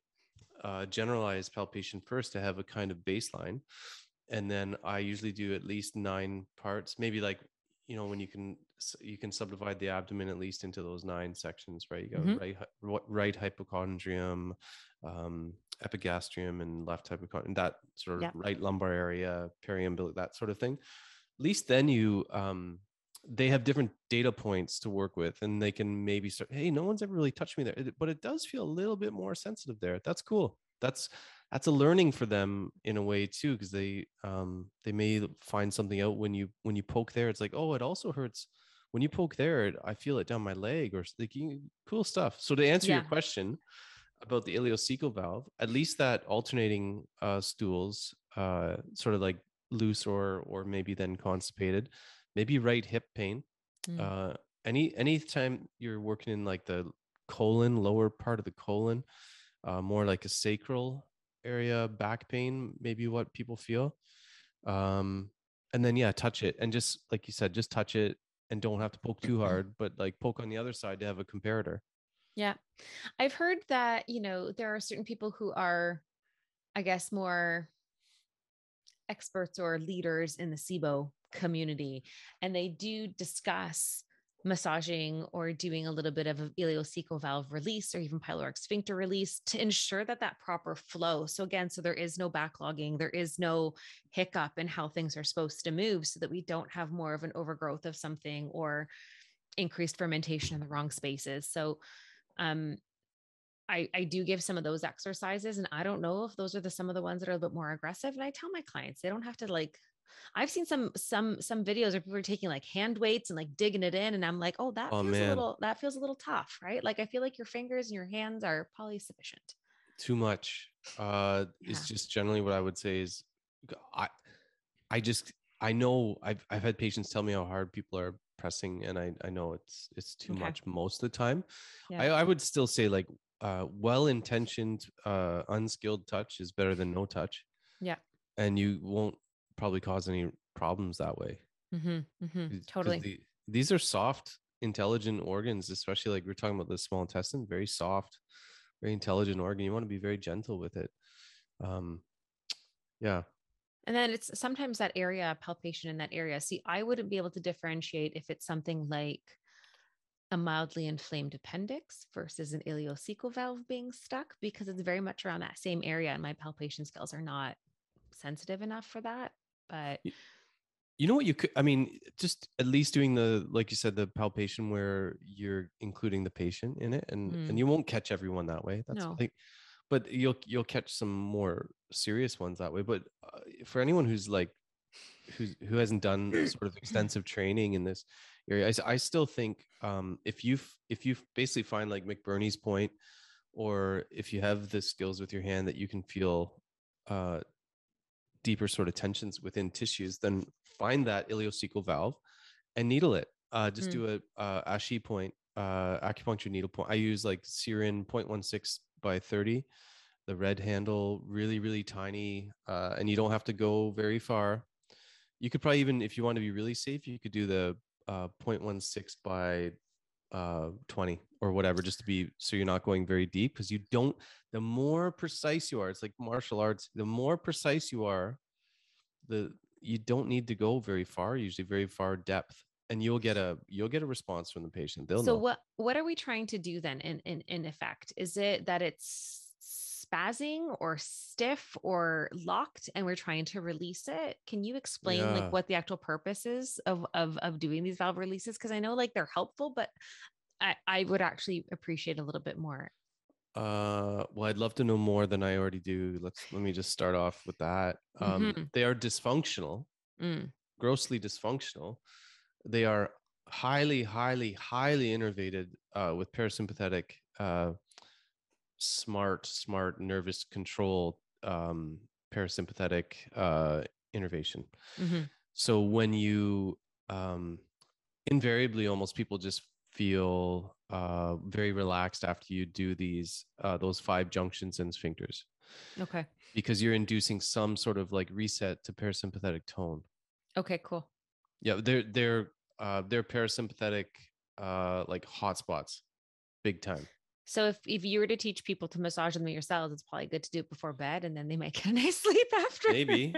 uh generalized palpation first to have a kind of baseline and then i usually do at least nine parts maybe like you know when you can you can subdivide the abdomen at least into those nine sections right you got Mhm. right right hypochondrium um epigastrium and left hypochondrium that sort of Yeah. right lumbar area periumbilic that sort of thing at least then you um they have different data points to work with and they can maybe start hey no one's ever really touched me there. But it does feel a little bit more sensitive there. That's cool. That's that's a learning for them in a way too because they um they may find something out when you when you poke there. It's like oh it also hurts. When you poke there i feel it down my leg or like cool stuff. So to answer your question about the ileocecal valve at least that alternating uh stools uh sort of like loose or or maybe then constipated maybe right hip pain Mm. uh any anytime you're working in like the colon lower part of the colon uh more like a sacral area back pain maybe what people feel um and then yeah touch it and just like you said just touch it and don't have to poke too hard but like poke on the other side to have a comparator Yeah. I've heard that, you know, there are certain people who are, I guess, more experts or leaders in the SIBO community, and they do discuss massaging or doing a little bit of ileocecal valve release or even pyloric sphincter release to ensure that that proper flow. So again, so there is no backlogging, there is no hiccup in how things are supposed to move so that we don't have more of an overgrowth of something or increased fermentation in the wrong spaces. So um I, I do give some of those exercises and I don't know if those are the some of the ones that are a bit more aggressive. And I tell my clients they don't have to like I've seen some some some videos where people are taking like hand weights and like digging it in, and I'm like, oh, that Oh, feels man. a little that feels a little tough, right? Like I feel like your fingers and your hands are probably sufficient. too much uh Yeah. is just generally what i would say is I I just i know i've i've had patients tell me how hard people are pressing and i i know it's it's too Okay. much most of the time Yeah. i i would still say like uh well intentioned uh unskilled touch is better than no touch Yeah. and you won't probably cause any problems that way Mm-hmm, mm-hmm, totally. the- these are soft, intelligent organs, especially like we're talking about the small intestine, very soft, very intelligent organ. You want to be very gentle with it. Um, yeah. And then it's sometimes that area palpation in that area. See, I wouldn't be able to differentiate if it's something like a mildly inflamed appendix versus an ileocecal valve being stuck because it's very much around that same area. And my palpation skills are not sensitive enough for that. But You know what you could, I mean, just at least doing the, like you said, the palpation where you're including the patient in it and, Mm. and you won't catch everyone that way. That's No. like, but you'll, you'll catch some more serious ones that way. But uh, for anyone who's like, who's, who hasn't done sort of extensive training in this area, I still think um, if you, if you basically find like McBurney's point, or if you have the skills with your hand that you can feel uh, deeper sort of tensions within tissues, then find that ileocecal valve and needle it. Uh, just Mm. do a uh, ashi point, uh, acupuncture needle point. I use like Seirin 0.16 by 30, the red handle, really, really tiny, uh, and you don't have to go very far. You could probably even, if you want to be really safe, you could do the uh, 0.16 by uh 20 or whatever just to be so you're not going very deep because you don't the more precise you are it's like martial arts the more precise you are the you don't need to go very far usually very far depth and you'll get a you'll get a response from the patient they'll so know what what are we trying to do then in in, in effect? Is it that it's spazzing or stiff or locked and we're trying to release it? Can you explain Yeah. like what the actual purpose is of of of doing these valve releases? Because I know like they're helpful, but I, I would actually appreciate a little bit more. uh well i'd love to know more than i already do let's let me just start off with that um Mhm. they are dysfunctional Mm, grossly dysfunctional. They are highly, highly, highly innervated uh, with parasympathetic, uh, smart, smart nervous control, um, parasympathetic uh, innervation. mhm. So when you um, invariably, almost people just feel uh, very relaxed after you do these uh, those five junctions and sphincters Okay. because you're inducing some sort of like reset to parasympathetic tone. Okay, cool. Yeah, they're they're uh they're parasympathetic uh like hotspots, big time. So if, if you were to teach people to massage them yourselves, it's probably good to do it before bed and then they might get a nice sleep after. Maybe.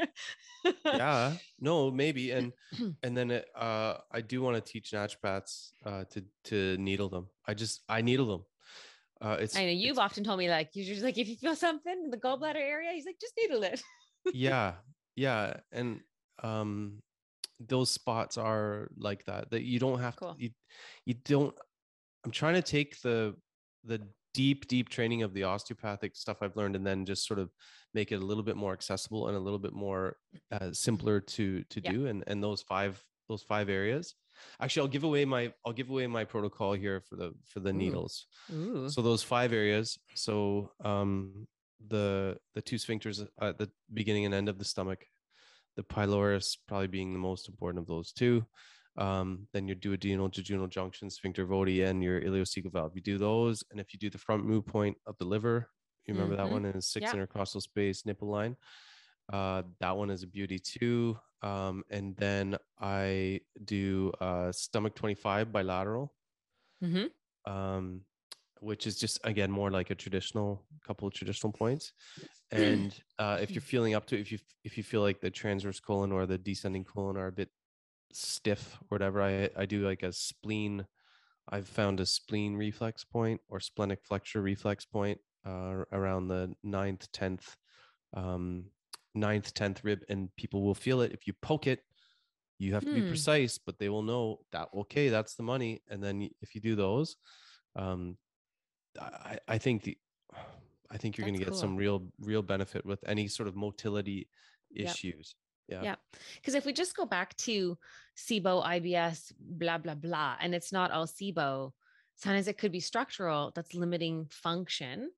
Yeah, no, maybe, and and then it, uh I do want to teach naturopaths uh to to needle them. I just I needle them. Uh, it's I know you've often told me like you're just like if you feel something in the gallbladder area, he's like just needle it. yeah yeah and um those spots are like that that you don't have Cool. to you, you don't i'm trying to take the the deep deep training of the osteopathic stuff i've learned and then just sort of make it a little bit more accessible and a little bit more uh, simpler to to Yeah. do and and those five those five areas actually i'll give away my i'll give away my protocol here for the for the Ooh. needles Ooh. so those five areas so um the the two sphincters at the beginning and end of the stomach the pylorus probably being the most important of those two um then your duodenal jejunal junction sphincter of Oddi and your ileocecal valve you do those and if you do the front mu point of the liver you remember Mhm. that one in six Yeah. intercostal space nipple line uh that one is a beauty too um and then i do uh stomach 25 bilateral Mhm. um which is just again more like a traditional couple of traditional points. And uh, if you're feeling up to if you if you feel like the transverse colon or the descending colon are a bit stiff or whatever, I I do like a spleen. I've found a spleen reflex point or splenic flexure reflex point uh, around the ninth, tenth, um, ninth, tenth rib, and people will feel it if you poke it. You have to be Hmm. precise, but they will know that okay, that's the money. And then if you do those, um, I, I think the I think you're going to get some real real benefit with any sort of motility issues. Yeah. Yeah. Because if we just go back to SIBO, IBS, blah, blah, blah, and it's not all SIBO, sometimes it could be structural that's limiting function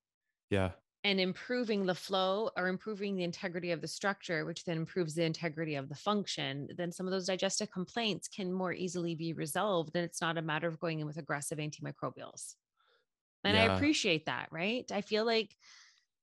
Yeah. and improving the flow or improving the integrity of the structure, which then improves the integrity of the function, then some of those digestive complaints can more easily be resolved. And it's not a matter of going in with aggressive antimicrobials. And I appreciate that, right? I feel like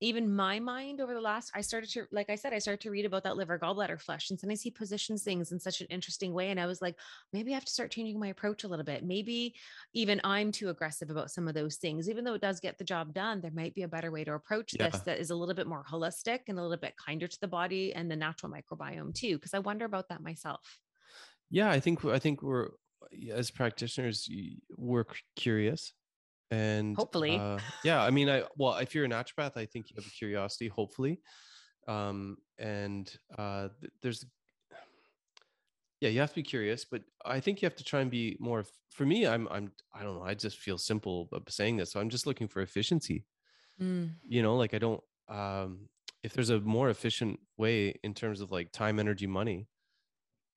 even my mind over the last, I started to, like I said, I started to read about that liver gallbladder flush. And sometimes he positions things in such an interesting way. And I was like, maybe I have to start changing my approach a little bit. Maybe even I'm too aggressive about some of those things. Even though it does get the job done, there might be a better way to approach Yeah. this that is a little bit more holistic and a little bit kinder to the body and the natural microbiome too. Cause I wonder about that myself. Yeah, I think I think we're as practitioners we're curious and Hopefully. uh, yeah i mean i well if you're a naturopath i think you have a curiosity hopefully um and uh th- there's yeah you have to be curious but i think you have to try and be more for me i'm i'm i don't know i just feel simple saying this so i'm just looking for efficiency you know like i don't um if there's a more efficient way in terms of like time energy money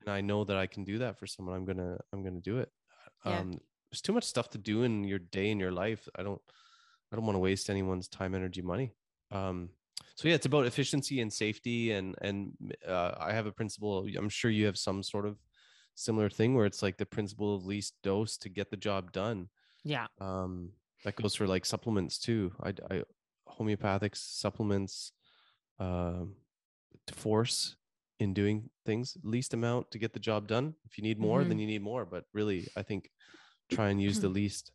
and i know that i can do that for someone i'm gonna i'm gonna do it Yeah. um there's too much stuff to do in your day in your life. I don't i don't want to waste anyone's time energy money. Um so yeah it's about efficiency and safety and and uh, i have a principle i'm sure you have some sort of similar thing where it's like the principle of least dose to get the job done. Yeah. um that goes for like supplements too. I, I homeopathic supplements um to force in doing things least amount to get the job done. If you need more then you need more but really i think try and use the least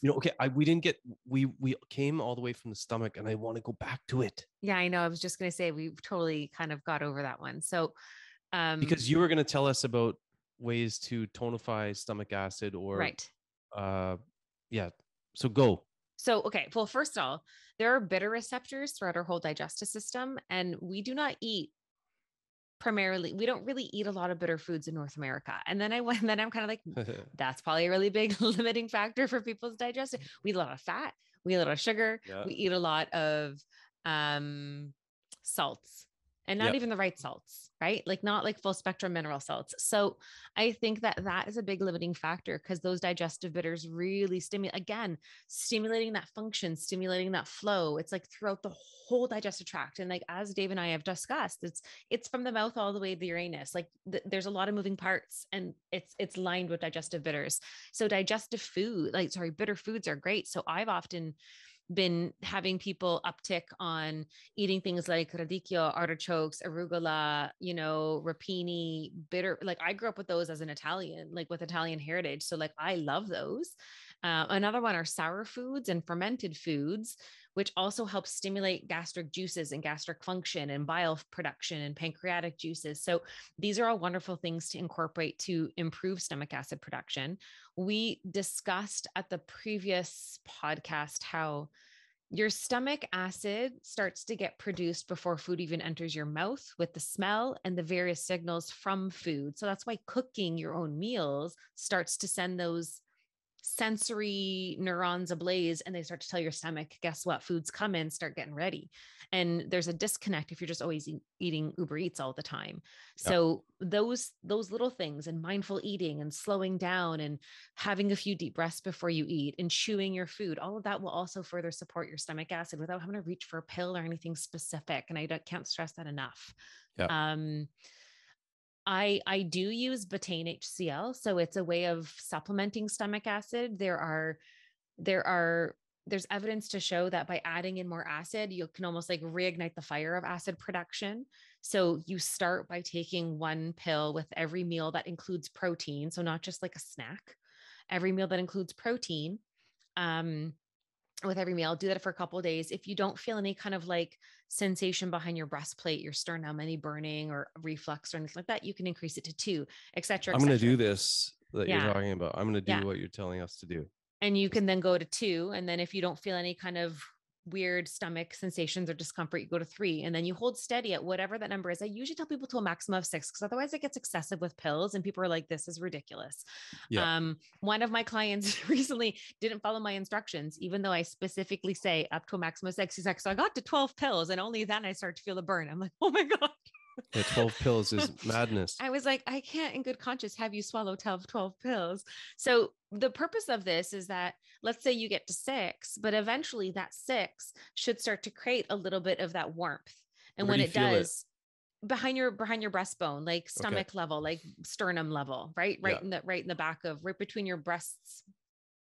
you know okay I, we didn't get we we came all the way from the stomach and i want to go back to it Yeah, I know. I was just going to say we've totally kind of got over that one. So, um, because you were going to tell us about ways to tonify stomach acid or right. uh yeah so go So, okay. Well, first of all, there are bitter receptors throughout our whole digestive system, and we do not eat primarily, we don't really eat a lot of bitter foods in North America. And then I went, then I'm kind of like, that's probably a really big limiting factor for people's digestion. We eat a lot of fat, we eat a lot of sugar, Yeah. we eat a lot of um, salts and not Yep. even the right salts, right? Like not like full spectrum mineral salts. So I think that that is a big limiting factor because those digestive bitters really stimulate, again, stimulating that function, stimulating that flow. It's like throughout the whole digestive tract. And like, as Dave and I have discussed, it's, it's from the mouth all the way to the Uranus. Like th- there's a lot of moving parts and it's, it's lined with digestive bitters. So digestive food, like, sorry, bitter foods are great. So I've often been having people uptick on eating things like radicchio, artichokes, arugula, you know, rapini, bitter. Like I grew up with those as an Italian, like with Italian heritage. So like I love those. Uh, another one are sour foods and fermented foods, which also help stimulate gastric juices and gastric function and bile production and pancreatic juices. So these are all wonderful things to incorporate to improve stomach acid production. We discussed at the previous podcast how your stomach acid starts to get produced before food even enters your mouth with the smell and the various signals from food. So that's why cooking your own meals starts to send those sensory neurons ablaze and they start to tell your stomach guess what? Foods come in start getting ready. And there's a disconnect if you're just always e- eating uber eats all the time. Yeah. so those those little things and mindful eating and slowing down and having a few deep breaths before you eat and chewing your food all of that will also further support your stomach acid without having to reach for a pill or anything specific and i don't- can't stress that enough. Yeah. um I I do use betaine HCl, so it's a way of supplementing stomach acid. There are there are there's evidence to show that by adding in more acid, you can almost like reignite the fire of acid production. So you start by taking one pill with every meal that includes protein, so not just like a snack. Every meal that includes protein, um, with every meal. Do that for a couple of days. If you don't feel any kind of like sensation behind your breastplate, your sternum, any burning or reflux or anything like that, you can increase it to two, etc. I'm going to do this that Yeah. you're talking about. I'm going to do Yeah. what you're telling us to do. and you can then go to two and then if you don't feel any kind of weird stomach sensations or discomfort you go to three and then you hold steady at whatever that number is. I usually tell people to a maximum of six because otherwise it gets excessive with pills and people are like this is ridiculous. Yeah. um one of my clients recently didn't follow my instructions even though i specifically say up to a maximum of six he's like so i got to 12 pills and only then i start to feel the burn. I'm like oh my god Yeah, 12 pills is madness. I was like, I can't in good conscience have you swallow 12, 12 pills. So the purpose of this is that let's say you get to six, but eventually that six should start to create a little bit of that warmth. And Where when do it feel it? does, behind your behind your breastbone, like stomach level, like sternum level, right? Right Yeah. in the right in the back of right between your breasts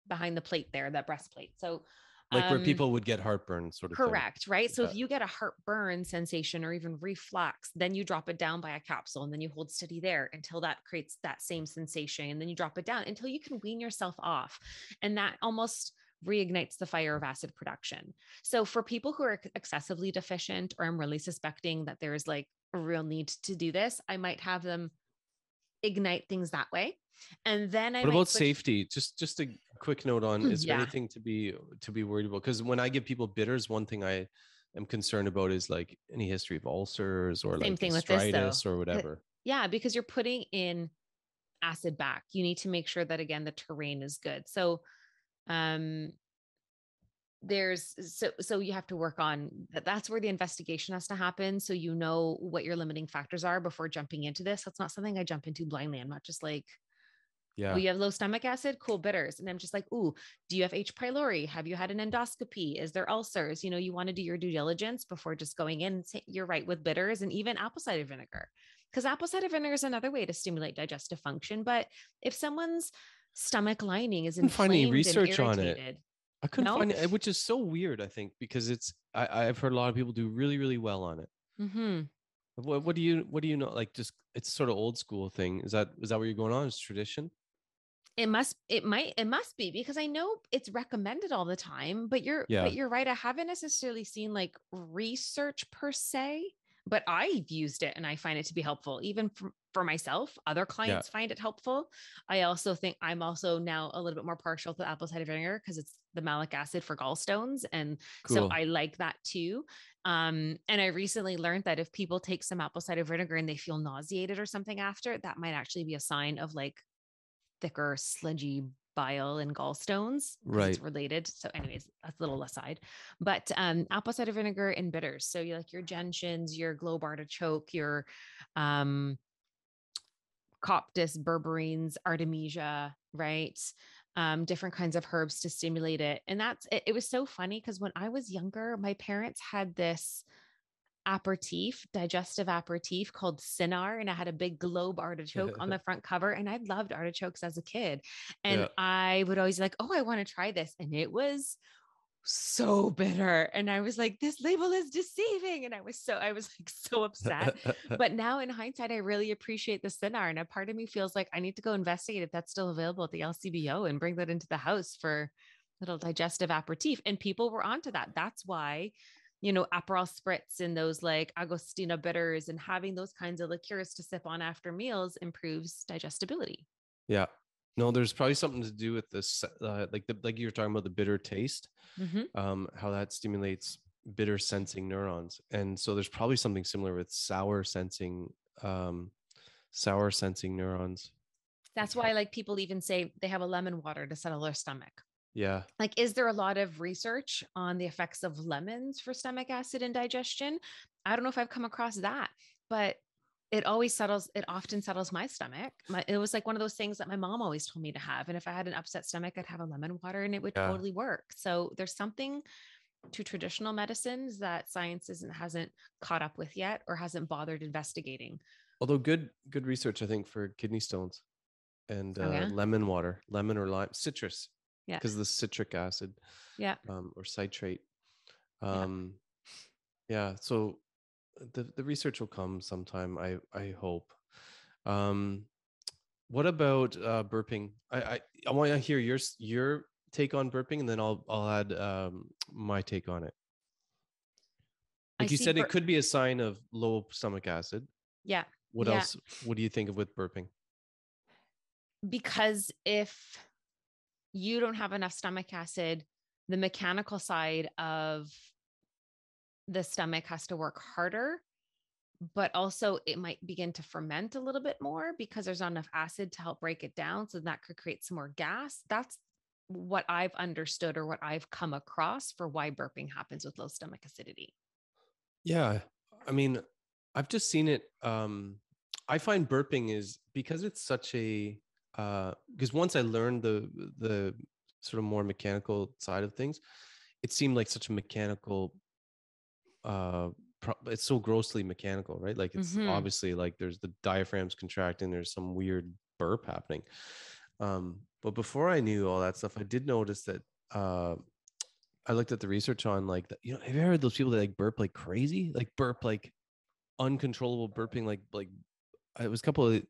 behind the plate there, that breastplate. So Like where um, people would get heartburn, sort of thing. Correct, right? So if you get a heartburn sensation or even reflux, then you drop it down by a capsule and then you hold steady there until that creates that same sensation. And then you drop it down until you can wean yourself off. And that almost reignites the fire of acid production. So for people who are excessively deficient, or I'm really suspecting that there's like a real need to do this, I might have them ignite things that way. And then I What about safety? Just just a quick note on is there anything to be to be worried about? Because when I give people bitters, one thing I am concerned about is like any history of ulcers or Same like thing with this, gastritis or whatever. Yeah, because you're putting in acid back. You need to make sure that again the terrain is good. So um there's so so you have to work on that that's where the investigation has to happen so you know what your limiting factors are before jumping into this that's not something i jump into blindly i'm not just like Yeah. oh you have low stomach acid cool bitters and i'm just like ooh do you have h pylori have you had an endoscopy is there ulcers you know you want to do your due diligence before just going in say, you're right with bitters and even apple cider vinegar because apple cider vinegar is another way to stimulate digestive function but if someone's stomach lining is Couldn't find any inflamed and research on it. I couldn't No? find it, which is so weird, I think, because it's I, I've heard a lot of people do really, really well on it. Mhm. What what do you what do you know? Like just it's sort of old school thing. Is that is that where you're going on? Is tradition? It must it might it must be because i know it's recommended all the time but you're Yeah. but you're right i haven't necessarily seen like research per se but i've used it and i find it to be helpful even for, for myself other clients find it helpful. I also think i'm also now a little bit more partial to apple cider vinegar because it's the malic acid for gallstones and so i like that too um and i recently learned that if people take some apple cider vinegar and they feel nauseated or something after that might actually be a sign of like thicker, sludgy bile and gallstones. Right. It's related. So, anyways, that's a little aside. But um, apple cider vinegar and bitters. So you like your gentians, your globe artichoke, your um coptis, berberines, artemisia, right? Um, different kinds of herbs to stimulate it. And that's it, it was so funny because when I was younger, my parents had this aperitif, digestive aperitif called Cynar, and I had a big globe artichoke on the front cover. And I loved artichokes as a kid. And Yeah. I would always be like, oh, I want to try this. And it was so bitter. And I was like, this label is deceiving. And I was so, I was like so upset. but now in hindsight, I really appreciate the Cynar. And a part of me feels like I need to go investigate if that's still available at the LCBO and bring that into the house for little digestive aperitif. And people were onto that. That's why, you know, Aperol spritz and those like Angostura bitters and having those kinds of liqueurs to sip on after meals improves digestibility. yeah. No, there's probably something to do with this, uh, like the like you were talking about the bitter taste, Mhm. um, how that stimulates bitter sensing neurons, and so there's probably something similar with sour sensing, um, sour sensing neurons. That's why like people even say they have a lemon water to settle their stomach. Yeah, like is there a lot of research on the effects of lemons for stomach acid and digestion? I don't know if i've come across that but it always settles it often settles my stomach. My, it was like one of those things that my mom always told me to have and if i had an upset stomach i'd have a lemon water and it would Yeah. totally work. So there's something to traditional medicines that science isn't hasn't caught up with yet or hasn't bothered investigating. Although good good research I think for kidney stones and uh, Oh, yeah? lemon water, lemon or lime, citrus, Yeah. because the citric acid, yeah um, or citrate. Um, yeah. So the the research will come sometime. I I hope. Um, what about uh, burping? I I, I want to hear your your take on burping, and then I'll I'll add um, my take on it. I Like you said, bur- it could be a sign of low stomach acid. Yeah. What Yeah. else? What do you think of with burping? because if you don't have enough stomach acid, the mechanical side of the stomach has to work harder, but also it might begin to ferment a little bit more because there's not enough acid to help break it down. So that could create some more gas. That's what I've understood or what I've come across for why burping happens with low stomach acidity. Yeah. I mean, I've just seen it. Um, I find burping is because it's such a because once I learned the the sort of more mechanical side of things, it seemed like such a mechanical. Uh, pro- it's so grossly mechanical, right? Like it's Mhm. obviously like there's the diaphragms contracting. There's some weird burp happening. Um, but before I knew all that stuff, I did notice that. Uh, I looked at the research on like the, you know have you ever heard those people that like burp like crazy like burp like uncontrollable burping like like it was a couple of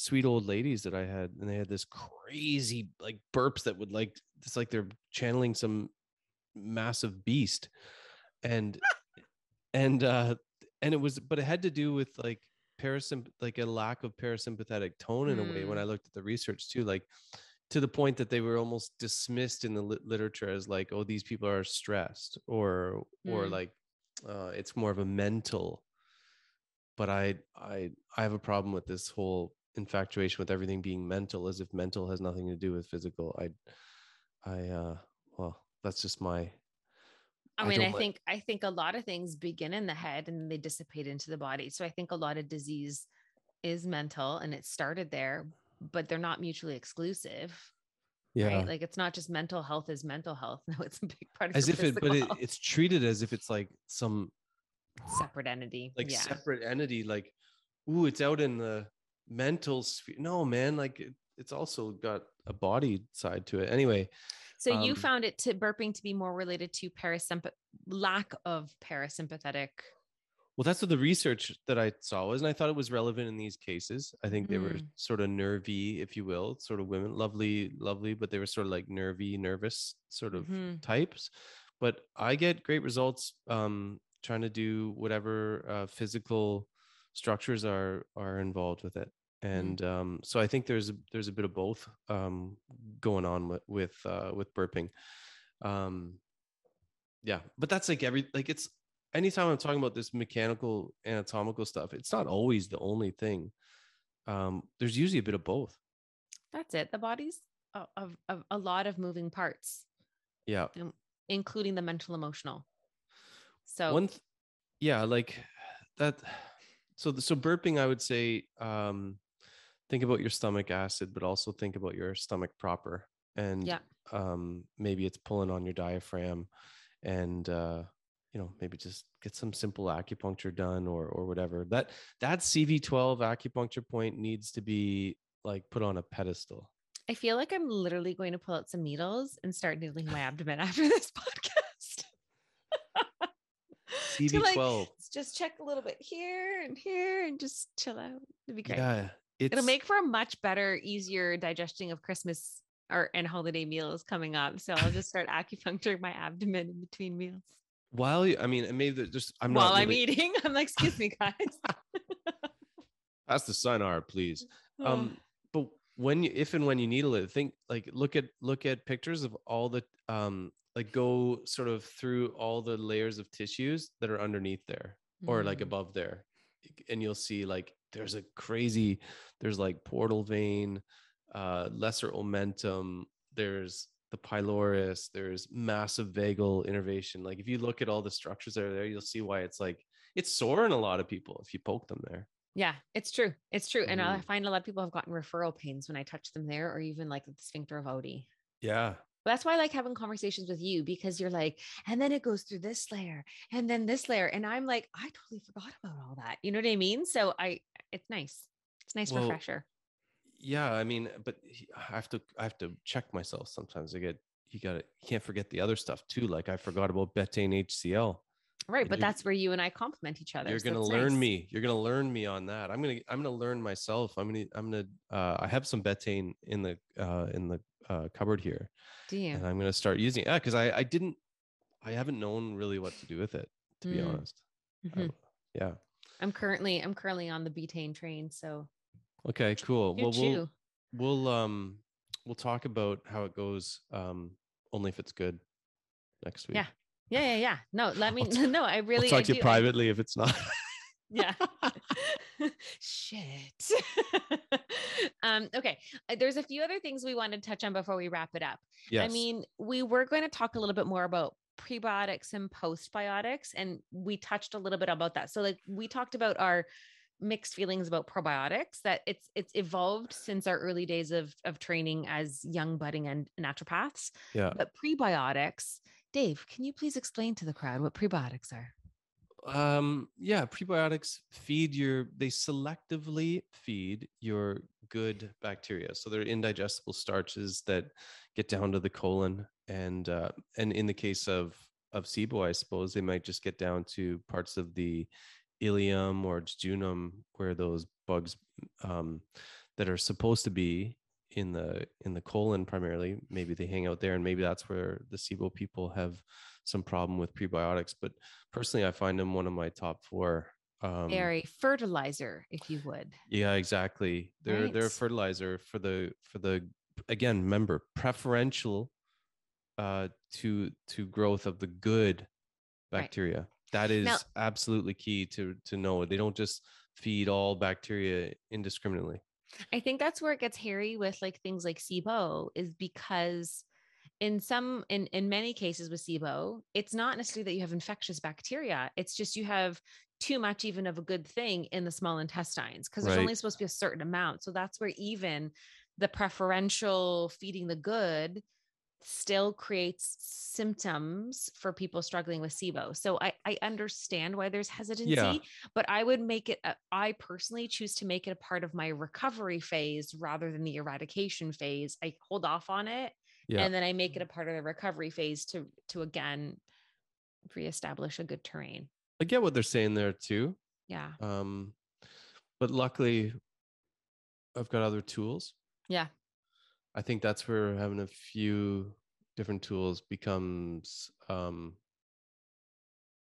sweet old ladies that I had and they had this crazy like burps that would like it's like they're channeling some massive beast and and uh and it was but it had to do with like parasymp like a lack of parasympathetic tone in a way when Mm. I looked at the research too like to the point that they were almost dismissed in the lit- literature as like oh these people are stressed or or Mm. like uh it's more of a mental but i i i have a problem with this whole infatuation with everything being mental as if mental has nothing to do with physical i i uh well that's just my I I mean, I, like- think I think a lot of things begin in the head and they dissipate into the body. So I think a lot of disease is mental and it started there, but they're not mutually exclusive. Right. Like it's not just mental health is mental health. No, it's a big part of as if it but it, it's treated as if it's like some separate entity. like yeah. separate entity like ooh it's out in the mental sphere no man like it, it's also got a body side to it anyway So you um, found it to burping to be more related to parasympath lack of parasympathetic. Well, that's what the research that I saw was, and I thought it was relevant in these cases. I think they were Mhm. sort of nervy, if you will, sort of women, lovely, lovely, but they were sort of like nervy, nervous sort of Mhm. types. But I get great results um, trying to do whatever uh, physical structures are are involved with it, and um, so I think there's a, there's a bit of both um, going on with with uh, with burping. Um, yeah, but that's like every like it's anytime I'm talking about this mechanical anatomical stuff, it's not always the only thing. Um, there's usually a bit of both. That's it. The body's of, of a lot of moving parts, Yeah. including the mental emotional. So One, th- yeah, like that. So, the- so burping, I would say, um, think about your stomach acid, but also think about your stomach proper. And Yeah. um, maybe it's pulling on your diaphragm, and uh, you know, maybe just get some simple acupuncture done or or whatever. That that CV12 acupuncture point needs to be like put on a pedestal. I feel like I'm literally going to pull out some needles and start needling my abdomen after this podcast. To, like, CV12. s- just check a little bit here and here and just chill out. It'd be great. Yeah, it's It'll make for a much better, easier digesting of Christmas or and holiday meals coming up. So I'll just start acupuncturing my abdomen in between meals while you, I mean, maybe just I'm not while not I'm eating. I'm like, excuse me, guys. That's the sign art, please. Um, but when you, if and when you needle it, think like look at look at pictures of all the um, like go sort of through all the layers of tissues that are underneath there or like Mm. above there, and you'll see like there's a crazy, there's like portal vein, uh, lesser omentum, there's the pylorus, there's massive vagal innervation. Like if you look at all the structures that are there, you'll see why it's like it's sore in a lot of people if you poke them there. Yeah, it's true. It's true. And I Mhm. find a lot of people have gotten referral pains when I touch them there, or even like the sphincter of Oddi. Yeah. But that's why I like having conversations with you because you're like, and then it goes through this layer and then this layer. And I'm like, I totally forgot about all that. You know what I mean? So I, it's nice. It's nice Well, refresher. Yeah, I mean, but I have to I have to check myself sometimes. I get you got to you can't forget the other stuff too. Like I forgot about betaine HCl. Right. and But that's where you and I complement each other. You're so gonna learn nice. me. You're gonna learn me on that. I'm gonna I'm gonna learn myself. I'm gonna I'm gonna uh, I have some betaine in the uh, in the uh, cupboard here, Do you? and I'm gonna start using it. Yeah, because I I didn't, I haven't known really what to do with it to be Mm. honest. Mhm. Um, yeah. I'm currently I'm currently on the butane train, so Okay. Cool. well, we'll we'll um we'll talk about how it goes um only if it's good next week. Yeah, Yeah, yeah, yeah. No, let me. T- no, I really. I'll talk I to you do- I- privately if it's not. yeah shit. Um okay uh, there's a few other things we want to touch on before we wrap it up. Yes. i mean we were going to talk a little bit more about prebiotics and postbiotics and we touched a little bit about that. So like we talked about our mixed feelings about probiotics that it's it's evolved since our early days of of training as young budding and naturopaths. Yeah. but prebiotics dave can you please explain to the crowd what prebiotics are Um, yeah, prebiotics feed your they selectively feed your good bacteria. So they're indigestible starches that get down to the colon and uh and in the case of of SIBO, I suppose they might just get down to parts of the ileum or jejunum where those bugs um that are supposed to be in the in the colon primarily maybe they hang out there and maybe that's where the SIBO people have some problem with prebiotics but personally i find them one of my top four um Dairy fertilizer, if you would. yeah exactly. They're they're a fertilizer for the for the again remember preferential uh to to growth of the good Right. bacteria. That is Now- absolutely key to to know they don't just feed all bacteria indiscriminately. I think that's where it gets hairy with like things like SIBO, is because in some in in many cases with SIBO, it's not necessarily that you have infectious bacteria. It's just you have too much even of a good thing in the small intestines because there's only supposed to be a certain amount. So that's where even the preferential feeding the good still creates symptoms for people struggling with SIBO. So I, I understand why there's hesitancy, but I would make it, a, I personally choose to make it a part of my recovery phase rather than the eradication phase. I hold off on it yeah and then I make it a part of the recovery phase to, to again reestablish a good terrain. i get what they're saying there too Yeah. um but luckily i've got other tools Yeah. i think that's where having a few different tools becomes um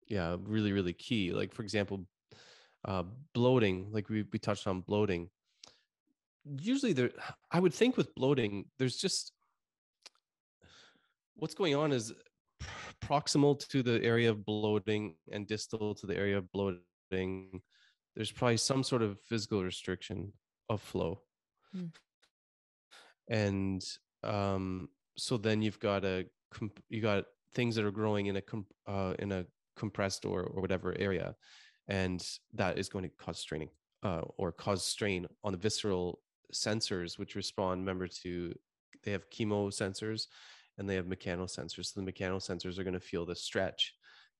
yeah really really key like for example uh bloating like we, we touched on bloating usually there i would think with bloating there's just what's going on is proximal to the area of bloating and distal to the area of bloating there's probably some sort of physical restriction of flow Mm. and um so then you've got a comp- you got things that are growing in a comp- uh, in a compressed or or whatever area and that is going to cause straining uh, or cause strain on the visceral sensors which respond remember to they have chemo sensors and they have mechanosensors so the mechanosensors are going to feel the stretch.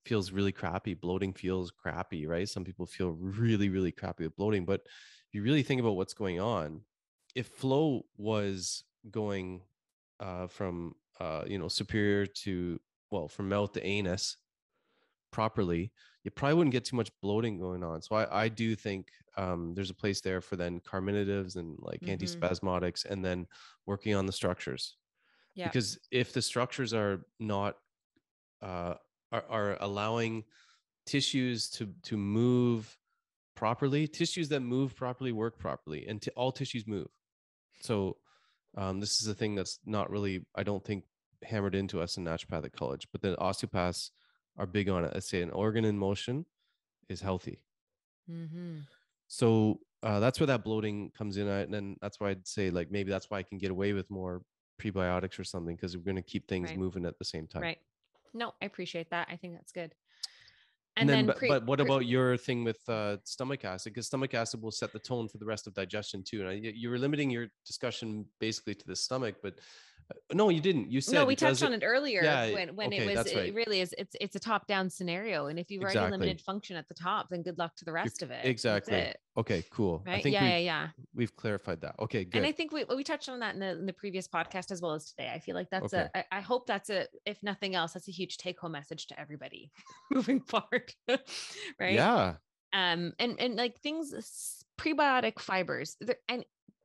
Feels really crappy. Bloating feels crappy right? Some people feel really really crappy with bloating but if you really think about what's going on if flow was going uh, from uh, you know superior to well from mouth to anus properly you probably wouldn't get too much bloating going on. So i, I do think um, there's a place there for then carminatives and like Mhm. antispasmodics and then working on the structures Yeah. because if the structures are not uh, are, are allowing tissues to to move properly tissues that move properly work properly and t- all tissues move so um, this is a thing that's not really i don't think hammered into us in naturopathic college but the osteopaths are big on it i say an organ in motion is healthy Mm-hmm. so uh, that's where that bloating comes in at, and then that's why i'd say like maybe that's why i can get away with more prebiotics or something because we're going to keep things Right. moving at the same time Right. No, I appreciate that. I think that's good. and, then, but, pre- but what pre- about your thing with uh, stomach acid because stomach acid will set the tone for the rest of digestion too and I, you were limiting your discussion basically to the stomach but no you didn't. You said no, we touched on it earlier Yeah, when when okay, it was that's it really is it's it's a top down scenario and if you've already limited function at the top then good luck to the rest of it. Exactly. it, okay cool. I right? think yeah we, yeah yeah. we've clarified that. Okay good and i think we we touched on that in the, in the previous podcast as well as today. I feel like that's Okay. a I, I hope that's a if nothing else that's a huge take home message to everybody moving forward right? Yeah. Um and and like things prebiotic fibers and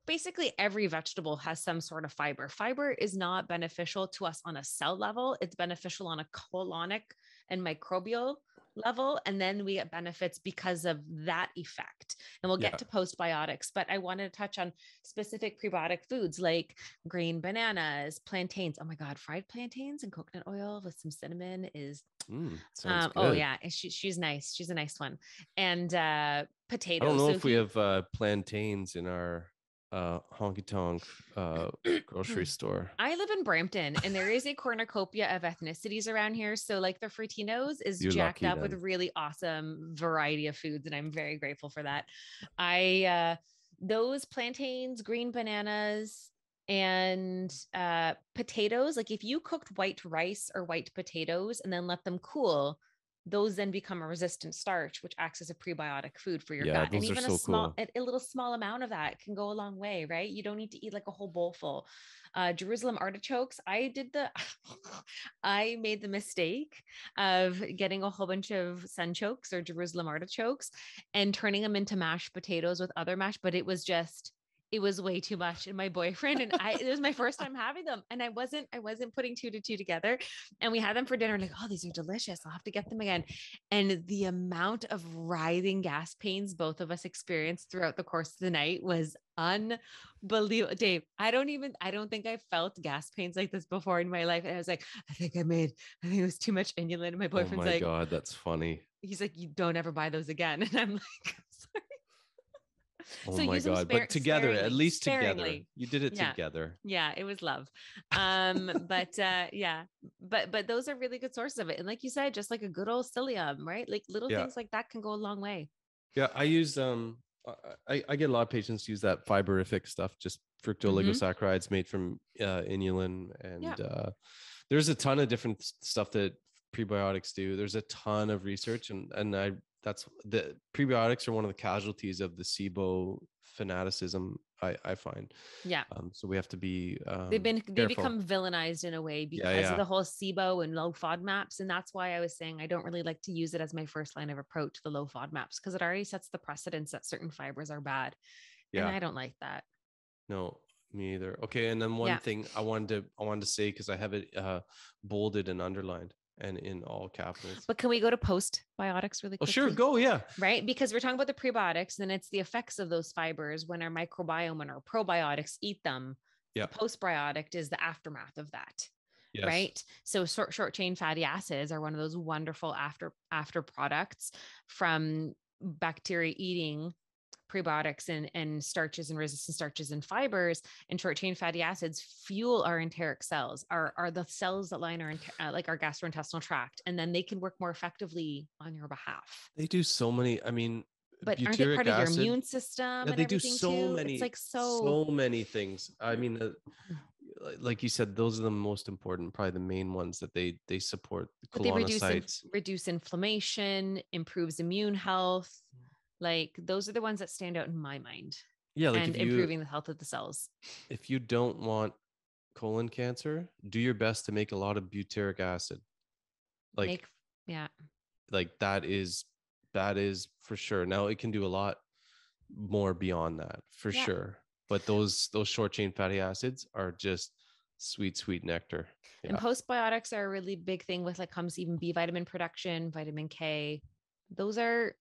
basically every vegetable has some sort of fiber. Fiber is not beneficial to us on a cell level, it's beneficial on a colonic and microbial level. And then we get benefits because of that effect. And we'll get Yeah. to postbiotics, but I wanted to touch on specific prebiotic foods like green bananas, plantains. Oh my God, fried plantains and coconut oil with some cinnamon is Mm, um, oh yeah, she, she's nice. She's a nice one. And uh I potatoes. don't know So if we you- have uh, plantains in our uh, honky tonk uh, grocery store. I live in Brampton and there is a cornucopia of ethnicities around here. So like the Frutinos is You're jacked up with then. really awesome variety of foods. And I'm very grateful for that. I uh those plantains, green bananas, and uh potatoes, like if you cooked white rice or white potatoes and then let them cool, those then become a resistant starch, which acts as a prebiotic food for your Yeah, gut. And even so a small, cool. a, a little small amount of that can go a long way, right? You don't need to eat like a whole bowl full. Uh, Jerusalem artichokes. I did the, I made the mistake of getting a whole bunch of sunchokes or Jerusalem artichokes and turning them into mashed potatoes with other mash, but it was just, it was way too much. And my boyfriend and I, it was my first time having them. And I wasn't, I wasn't putting two to two together. And we had them for dinner. Like, oh, these are delicious. I'll have to get them again. And the amount of writhing gas pains both of us experienced throughout the course of the night was unbelievable. Dave, I don't even, I don't think I felt gas pains like this before in my life. And I was like, I think I made, I think it was too much inulin. And my Oh boyfriend's my like, god, that's funny. he's like, you don't ever buy those again. And I'm like, sorry. Oh So my god! spare- but together, at least together, sparingly. you did it Yeah. together. yeah it was love um but uh yeah but but those are really good sources of it and like you said just like a good old psyllium right like little Yeah. things like that can go a long way Yeah, I use um, I- I, get a lot of patients use that fiberific stuff, just fructooligosaccharides made from uh, inulin, and Yeah. uh, there's a ton of different stuff that prebiotics do. There's a ton of research, and and I that's the prebiotics are one of the casualties of the SIBO fanaticism. I I find. yeah Um, so we have to be. Um, they've been they careful. become villainized in a way because yeah. of the whole SIBO and low FODMAPs. And that's why I was saying I don't really like to use it as my first line of approach, the low FODMAPs, because it already sets the precedence that certain fibers are bad. Yeah. And I don't like that. No, me either. Okay, and then one Yeah. thing I wanted to I wanted to say because I have it uh, bolded and underlined and in all capitals. But can we go to postbiotics really oh, sure, go. Yeah, right? Because we're talking about the prebiotics, and it's the effects of those fibers when our microbiome and our probiotics eat them. Yeah. The postbiotic is the aftermath of that, yes. right? So short short chain fatty acids are one of those wonderful after after products from bacteria eating prebiotics and, and starches and resistant starches and fibers and short chain fatty acids fuel our enteric cells are, are the cells that line our uh, like our gastrointestinal tract and then they can work more effectively on your behalf They do so many. I mean, but aren't they part acid, of your immune system? Yeah, they do so too? many. It's like so, so many things. I mean, uh, like you said, those are the most important, probably the main ones that they they support. The but they reduce reduce inflammation, improves immune health. Like those are the ones that stand out in my mind, yeah, like and you improving the health of the cells. if you don't want colon cancer, do your best to make a lot of butyric acid. Like Make yeah, like that is that is for sure now it can do a lot more beyond that for Yeah. sure but those those short chain fatty acids are just sweet sweet nectar and postbiotics are a really big thing with like comes even B vitamin production, vitamin K. Those are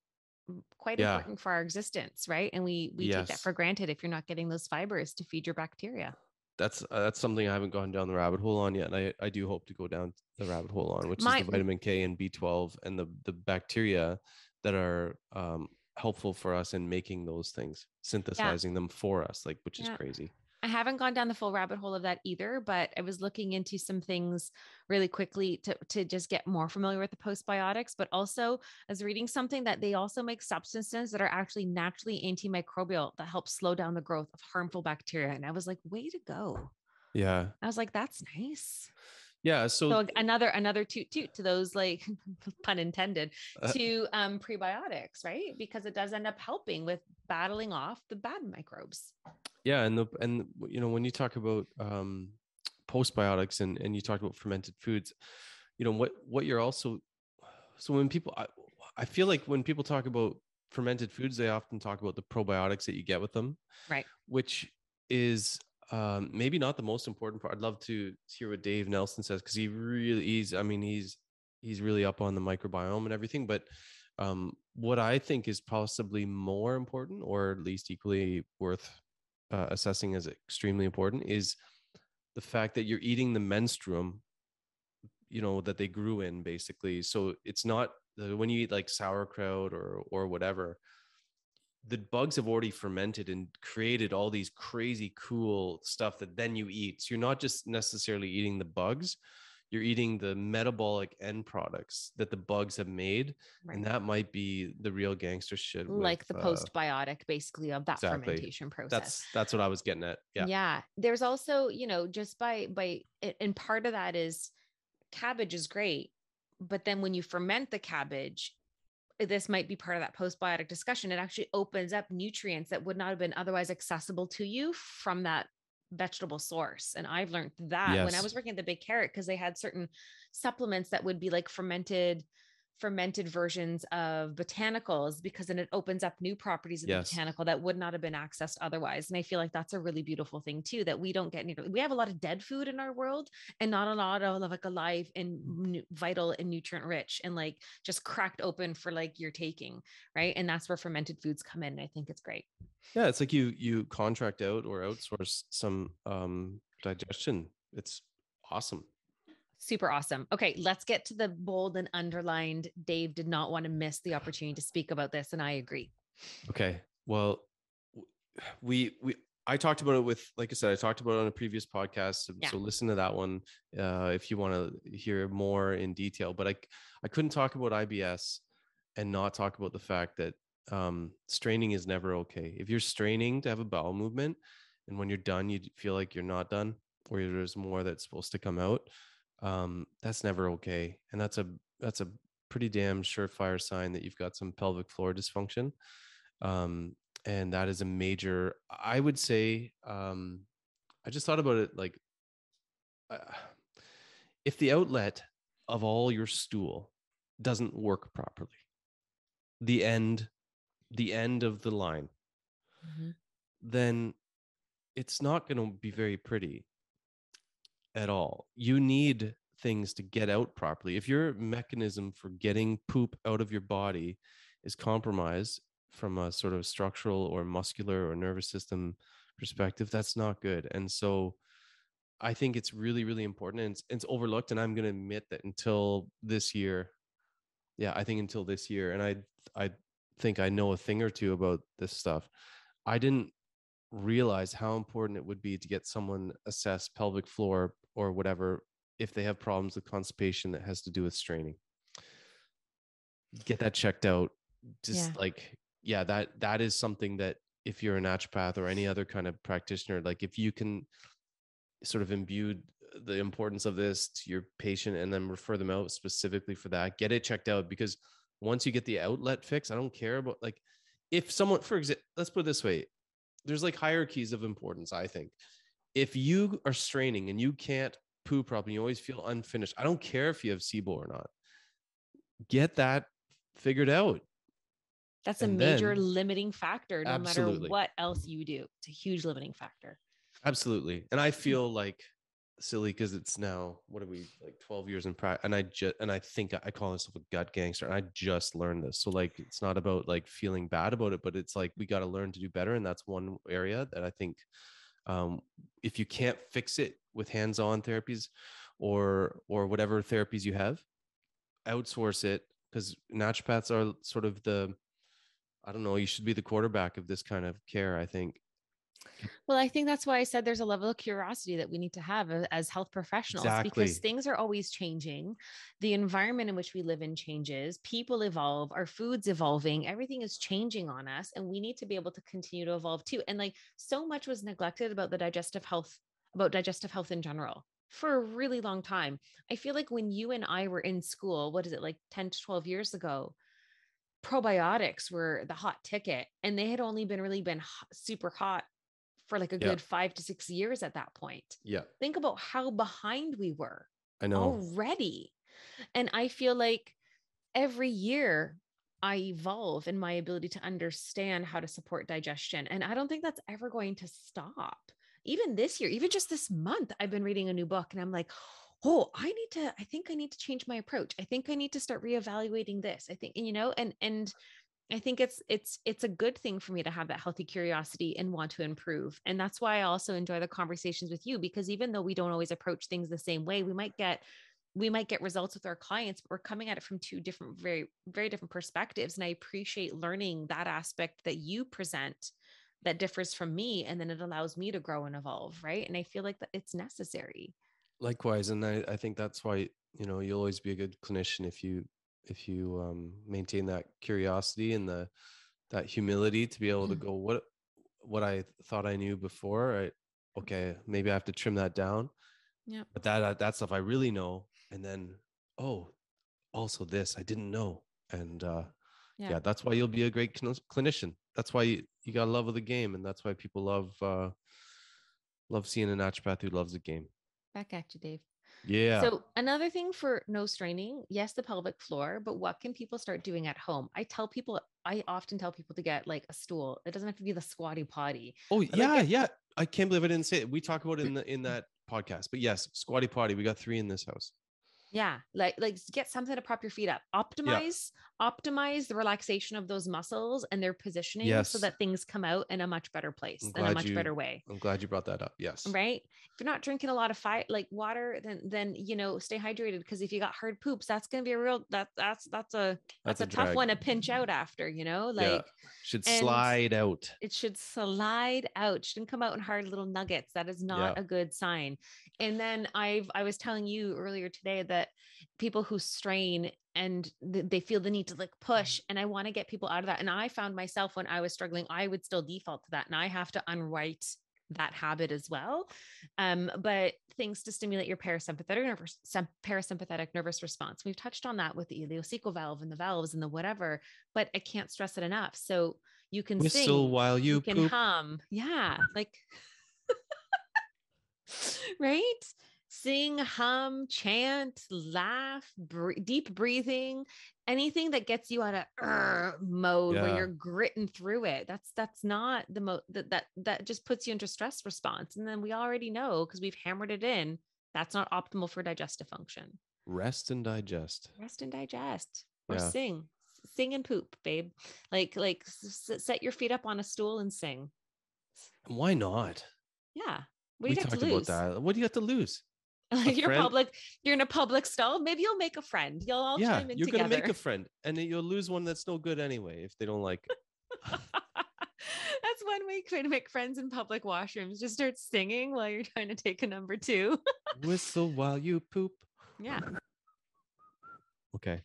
quite Yeah. important for our existence, right? And we we take that for granted if you're not getting those fibers to feed your bacteria. that's uh, that's something i haven't gone down the rabbit hole on yet and i, I do hope to go down the rabbit hole on which My- is the vitamin k and b12 and the the bacteria that are um, helpful for us in making those things synthesizing them for us like which is Yeah. crazy I haven't gone down the full rabbit hole of that either, but I was looking into some things really quickly to, to just get more familiar with the postbiotics. But also, I was reading something that they also make substances that are actually naturally antimicrobial that help slow down the growth of harmful bacteria. And I was like, way to go. yeah I was like, that's nice. Yeah so, So another another toot toot to those like pun intended Uh, to um prebiotics, right? Because it does end up helping with battling off the bad microbes. yeah and the and you know when you talk about um postbiotics and and you talk about fermented foods you know what what you're also so when people I, I feel like when people talk about fermented foods they often talk about the probiotics that you get with them Right. which is um, maybe not the most important part. I'd love to hear what Dave Nelson says because he really he's I mean he's he's really up on the microbiome and everything. But um, what I think is possibly more important, or at least equally worth uh, assessing as extremely important, is the fact that you're eating the menstruum, you know, that they grew in basically. So it's not when you eat like sauerkraut or or whatever the bugs have already fermented and created all these crazy cool stuff that then you eat. So you're not just necessarily eating the bugs, you're eating the metabolic end products that the bugs have made. Right. And that might be the real gangster shit. Like with, the uh, postbiotic, basically, of that exactly. fermentation process. That's that's what I was getting at. Yeah. Yeah. There's also, you know, just by by and part of that is cabbage is great. But then when you ferment the cabbage, Uh, this might be part of that postbiotic discussion. It actually opens up nutrients that would not have been otherwise accessible to you from that vegetable source. And I've learned that yes. when I was working at the Big Carrot, because they had certain supplements that would be like fermented fermented versions of botanicals because then it opens up new properties of yes. the botanical that would not have been accessed otherwise. And I feel like that's a really beautiful thing too that we don't get. We have a lot of dead food in our world and not a lot of like alive and vital and nutrient rich and like just cracked open for like your taking, right? And that's where fermented foods come in. I think it's great. Yeah, it's like you you contract out or outsource some um digestion. It's awesome. Super awesome. Okay, let's get to the bold and underlined. Dave did not want to miss the opportunity to speak about this, and I agree. Okay. Well, we we I talked about it with, like I said, I talked about it on a previous podcast. So, yeah. so listen to that one uh, if you want to hear more in detail. But I I couldn't talk about IBS and not talk about the fact that um, straining is never okay. If you're straining to have a bowel movement, and when you're done, you feel like you're not done, or there's more that's supposed to come out um, that's never okay, and that's a that's a pretty damn surefire sign that you've got some pelvic floor dysfunction. Um, and that is a major. I would say. Um, I just thought about it like, uh, if the outlet of all your stool doesn't work properly, the end, the end of the line, mm-hmm. then it's not going to be very pretty at all. You need things to get out properly. If your mechanism for getting poop out of your body is compromised from a sort of structural or muscular or nervous system perspective, that's not good. And so I think it's really, really important and it's, it's overlooked. And I'm going to admit that until this year, yeah, I think until this year, and I, I think I know a thing or two about this stuff. I didn't realize how important it would be to get someone assess pelvic floor or whatever if they have problems with constipation that has to do with straining get that checked out just yeah. like yeah that that is something that if you're a naturopath or any other kind of practitioner like if you can sort of imbue the importance of this to your patient and then refer them out specifically for that get it checked out because once you get the outlet fix i don't care about like if someone for example let's put it this way there's like hierarchies of importance i think if you are straining and you can't poo properly, you always feel unfinished. I don't care if you have SIBO or not. Get that figured out. That's and a major then, limiting factor, no absolutely. matter what else you do. It's a huge limiting factor. Absolutely. And I feel like silly because it's now what are we like 12 years in practice and i just and i think i call myself a gut gangster and i just learned this so like it's not about like feeling bad about it but it's like we got to learn to do better and that's one area that i think um, if you can't fix it with hands-on therapies or or whatever therapies you have outsource it because naturopaths are sort of the i don't know you should be the quarterback of this kind of care i think well, I think that's why I said there's a level of curiosity that we need to have uh, as health professionals exactly. because things are always changing. The environment in which we live in changes, people evolve, our food's evolving, everything is changing on us. And we need to be able to continue to evolve too. And like so much was neglected about the digestive health, about digestive health in general for a really long time. I feel like when you and I were in school, what is it, like 10 to 12 years ago? probiotics were the hot ticket and they had only been really been super hot for like a yeah. good five to six years at that point. Yeah. Think about how behind we were I know already. And I feel like every year I evolve in my ability to understand how to support digestion. And I don't think that's ever going to stop. even this year, even just this month, I've been reading a new book and I'm like, oh, I need to, I think I need to change my approach. I think I need to start reevaluating this. I think, you know, and, and, I think it's it's it's a good thing for me to have that healthy curiosity and want to improve. And that's why I also enjoy the conversations with you because even though we don't always approach things the same way, we might get we might get results with our clients, but we're coming at it from two different very very different perspectives and I appreciate learning that aspect that you present that differs from me and then it allows me to grow and evolve, right? And I feel like that it's necessary. Likewise, and I, I think that's why you know you'll always be a good clinician if you if you um, maintain that curiosity and the that humility to be able to Mm. go what what I thought I knew before I okay maybe I have to trim that down Yeah. but that uh, that stuff I really know and then oh also this I didn't know and uh yeah, Yeah. that's why you'll be a great clin- clinician that's why you, you got love of the game and that's why people love uh love seeing a naturopath who loves the game Back at you, Dave. Yeah So another thing for no straining, yes, the pelvic floor, but what can people start doing at home? I tell people, I often tell people to get like a stool. It doesn't have to be the squatty potty. Oh like yeah, it- yeah. I can't believe I didn't say it. We talk about it in the in that podcast. But yes, squatty potty. We got three in this house. Yeah, like like get something to prop your feet up. Optimize optimize the relaxation of those muscles and their positioning so that things come out in a much better place in a much you- better way. I'm glad you brought that up. Yes. Right? If you're not drinking a lot of fire like water, then then you know stay hydrated because if you got hard poops, that's gonna be a real that that's that's a that's, That's a a, tough one to pinch out after, you know, Yeah. like Should slide out. it should slide out shouldn't come out in hard little nuggets that is not Yeah. a good sign and then i've i was telling you earlier today that people who strain and th- they feel the need to like push and i want to get people out of that and i found myself when i was struggling i would still default to that and i have to unwrite that habit as well um, but things to stimulate your parasympathetic nervous parasympathetic nervous response we've touched on that with the ileocecal valve and the valves and the whatever but i can't stress it enough so you can Whistle sing while you, you can poop. hum. Yeah, like right? Sing, hum, chant, laugh, deep breathing, anything that gets you out of "Urgh" mode where you're gritting through it. That's that's not the mo that that that just puts you into stress response. And then we already know because we've hammered it in. That's not optimal for digestive function. Rest and digest. Rest and digest, or Yeah. sing, sing and poop, babe. Like like s- set your feet up on a stool and sing. Why not? Yeah. What we do you got talked to about lose? that. What do you got to lose? Like you're friend- public, you're in a public stall. Maybe you'll make a friend. You'll all yeah, chime in you're together. gonna make a friend, and then you'll lose one that's no good anyway if they don't like. it. That's one way to make friends in public washrooms. Just start singing while you're trying to take a number two. Whistle while you poop. yeah, Okay.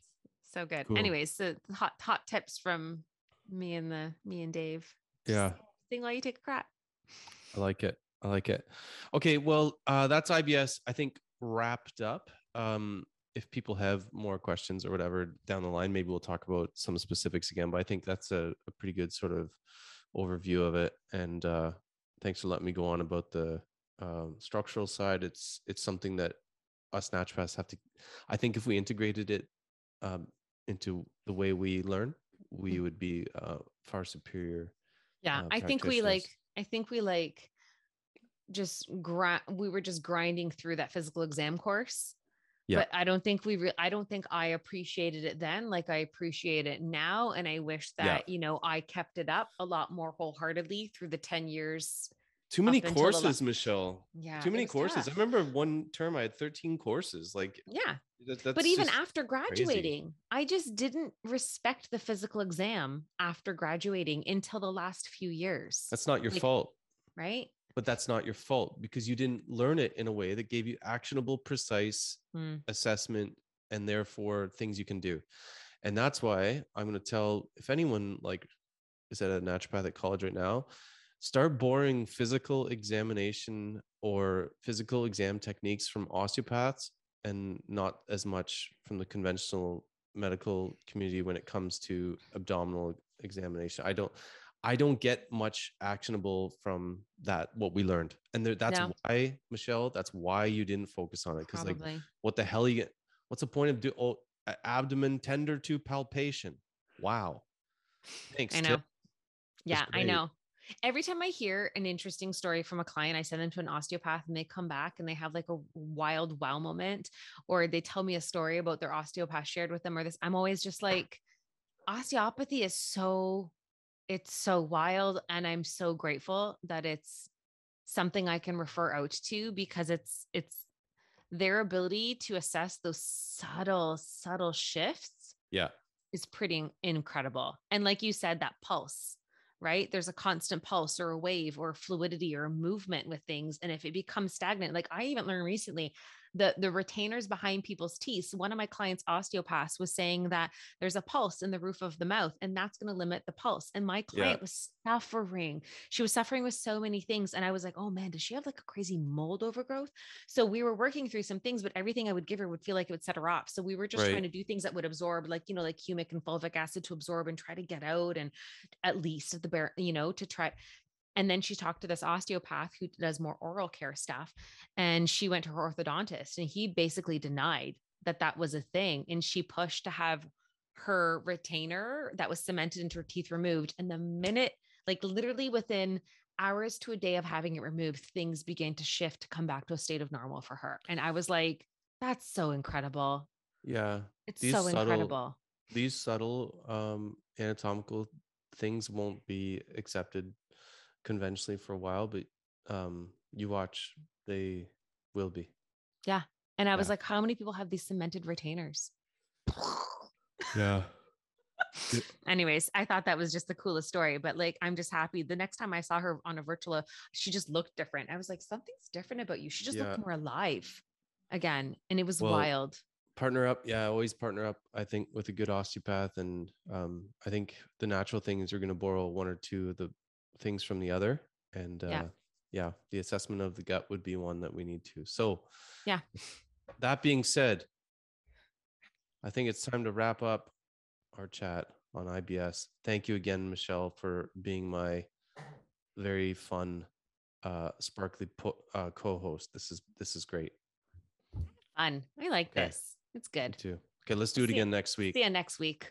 so good. Cool. Anyways, so hot hot tips from me and the me and Dave. Just Yeah. sing while you take a crap. I like it. I like it. Okay, well, uh, that's IBS. I think wrapped up. Um, if people have more questions or whatever down the line, maybe we'll talk about some specifics again. But I think that's a, a pretty good sort of overview of it. And uh, thanks for letting me go on about the um, structural side. It's it's something that us naturopaths have to. I think if we integrated it um, into the way we learn, we would be uh, far superior. Yeah, uh, I think we like. I think we like just grind. We were just grinding through that physical exam course. Yeah. But I don't think we. Re- I don't think I appreciated it then, like I appreciate it now, and I wish Yeah. that you know I kept it up a lot more wholeheartedly through the ten years. Too many the la- courses, Michelle. Yeah, Too many courses. tough. I remember one term I had 13 courses. Like Yeah, that, but even after graduating, I just didn't respect the physical exam after graduating until the last few years. that's not your like- fault. right. But that's not your fault because you didn't learn it in a way that gave you actionable, precise Hmm. assessment and therefore things you can do. And that's why I'm going to tell if anyone like is at a naturopathic college right now, start borrowing physical examination or physical exam techniques from osteopaths and not as much from the conventional medical community when it comes to abdominal examination. I don't I don't get much actionable from that what we learned. And there, that's No. why Michelle, that's why you didn't focus on it cuz like what the hell you what's the point of do oh, abdomen tender to palpation wow thanks I Tip. know. Yeah, I know. Every time I hear an interesting story from a client, I send them to an osteopath and they come back and they have like a wild wow moment, or they tell me a story about their osteopath shared with them, or this. I'm always just like, osteopathy is so, it's so wild. And I'm so grateful that it's something I can refer out to because it's, it's, their ability to assess those subtle, subtle shifts Yeah. is pretty incredible. And like you said, that pulse, right? There's a constant pulse or a wave or fluidity or movement with things. And if it becomes stagnant, like I even learned recently, the the retainers behind people's teeth. So one of my clients, osteopaths, was saying that there's a pulse in the roof of the mouth, and that's going to limit the pulse. And my client Yeah. was suffering. She was suffering with so many things. And I was like, oh man, does she have like a crazy mold overgrowth? So we were working through some things, but everything I would give her would feel like it would set her off. So we were just Right. trying to do things that would absorb, like, you know, like humic and fulvic acid to absorb and try to get out and at least at the bare, you know, to try. And then she talked to this osteopath who does more oral care stuff. And she went to her orthodontist and he basically denied that that was a thing. And she pushed to have her retainer that was cemented into her teeth removed. And the minute, like literally within hours to a day of having it removed, things began to shift to come back to a state of normal for her. And I was like, that's so incredible. Yeah. It's These so subtle- incredible. These subtle um, anatomical things won't be accepted conventionally for a while, but um, you watch, they will be. Yeah. And I was Yeah. like, how many people have these cemented retainers? Yeah. Anyways, I thought that was just the coolest story. But like, I'm just happy. The next time I saw her on a virtual, she just looked different. I was like, something's different about you. She just Yeah. looked more alive again. And it was Well, wild. partner up yeah always partner up i think with a good osteopath and um i think the natural thing is you're going to borrow one or two of the things from the other and uh Yeah. yeah the assessment of the gut would be one that we need to so Yeah. that being said i think it's time to wrap up our chat on ibs thank you again michelle for being my very fun uh sparkly po- uh co-host this is this is great Fun. I like Okay. this. It's Me good. too okay let's do it See- again next week See you next week.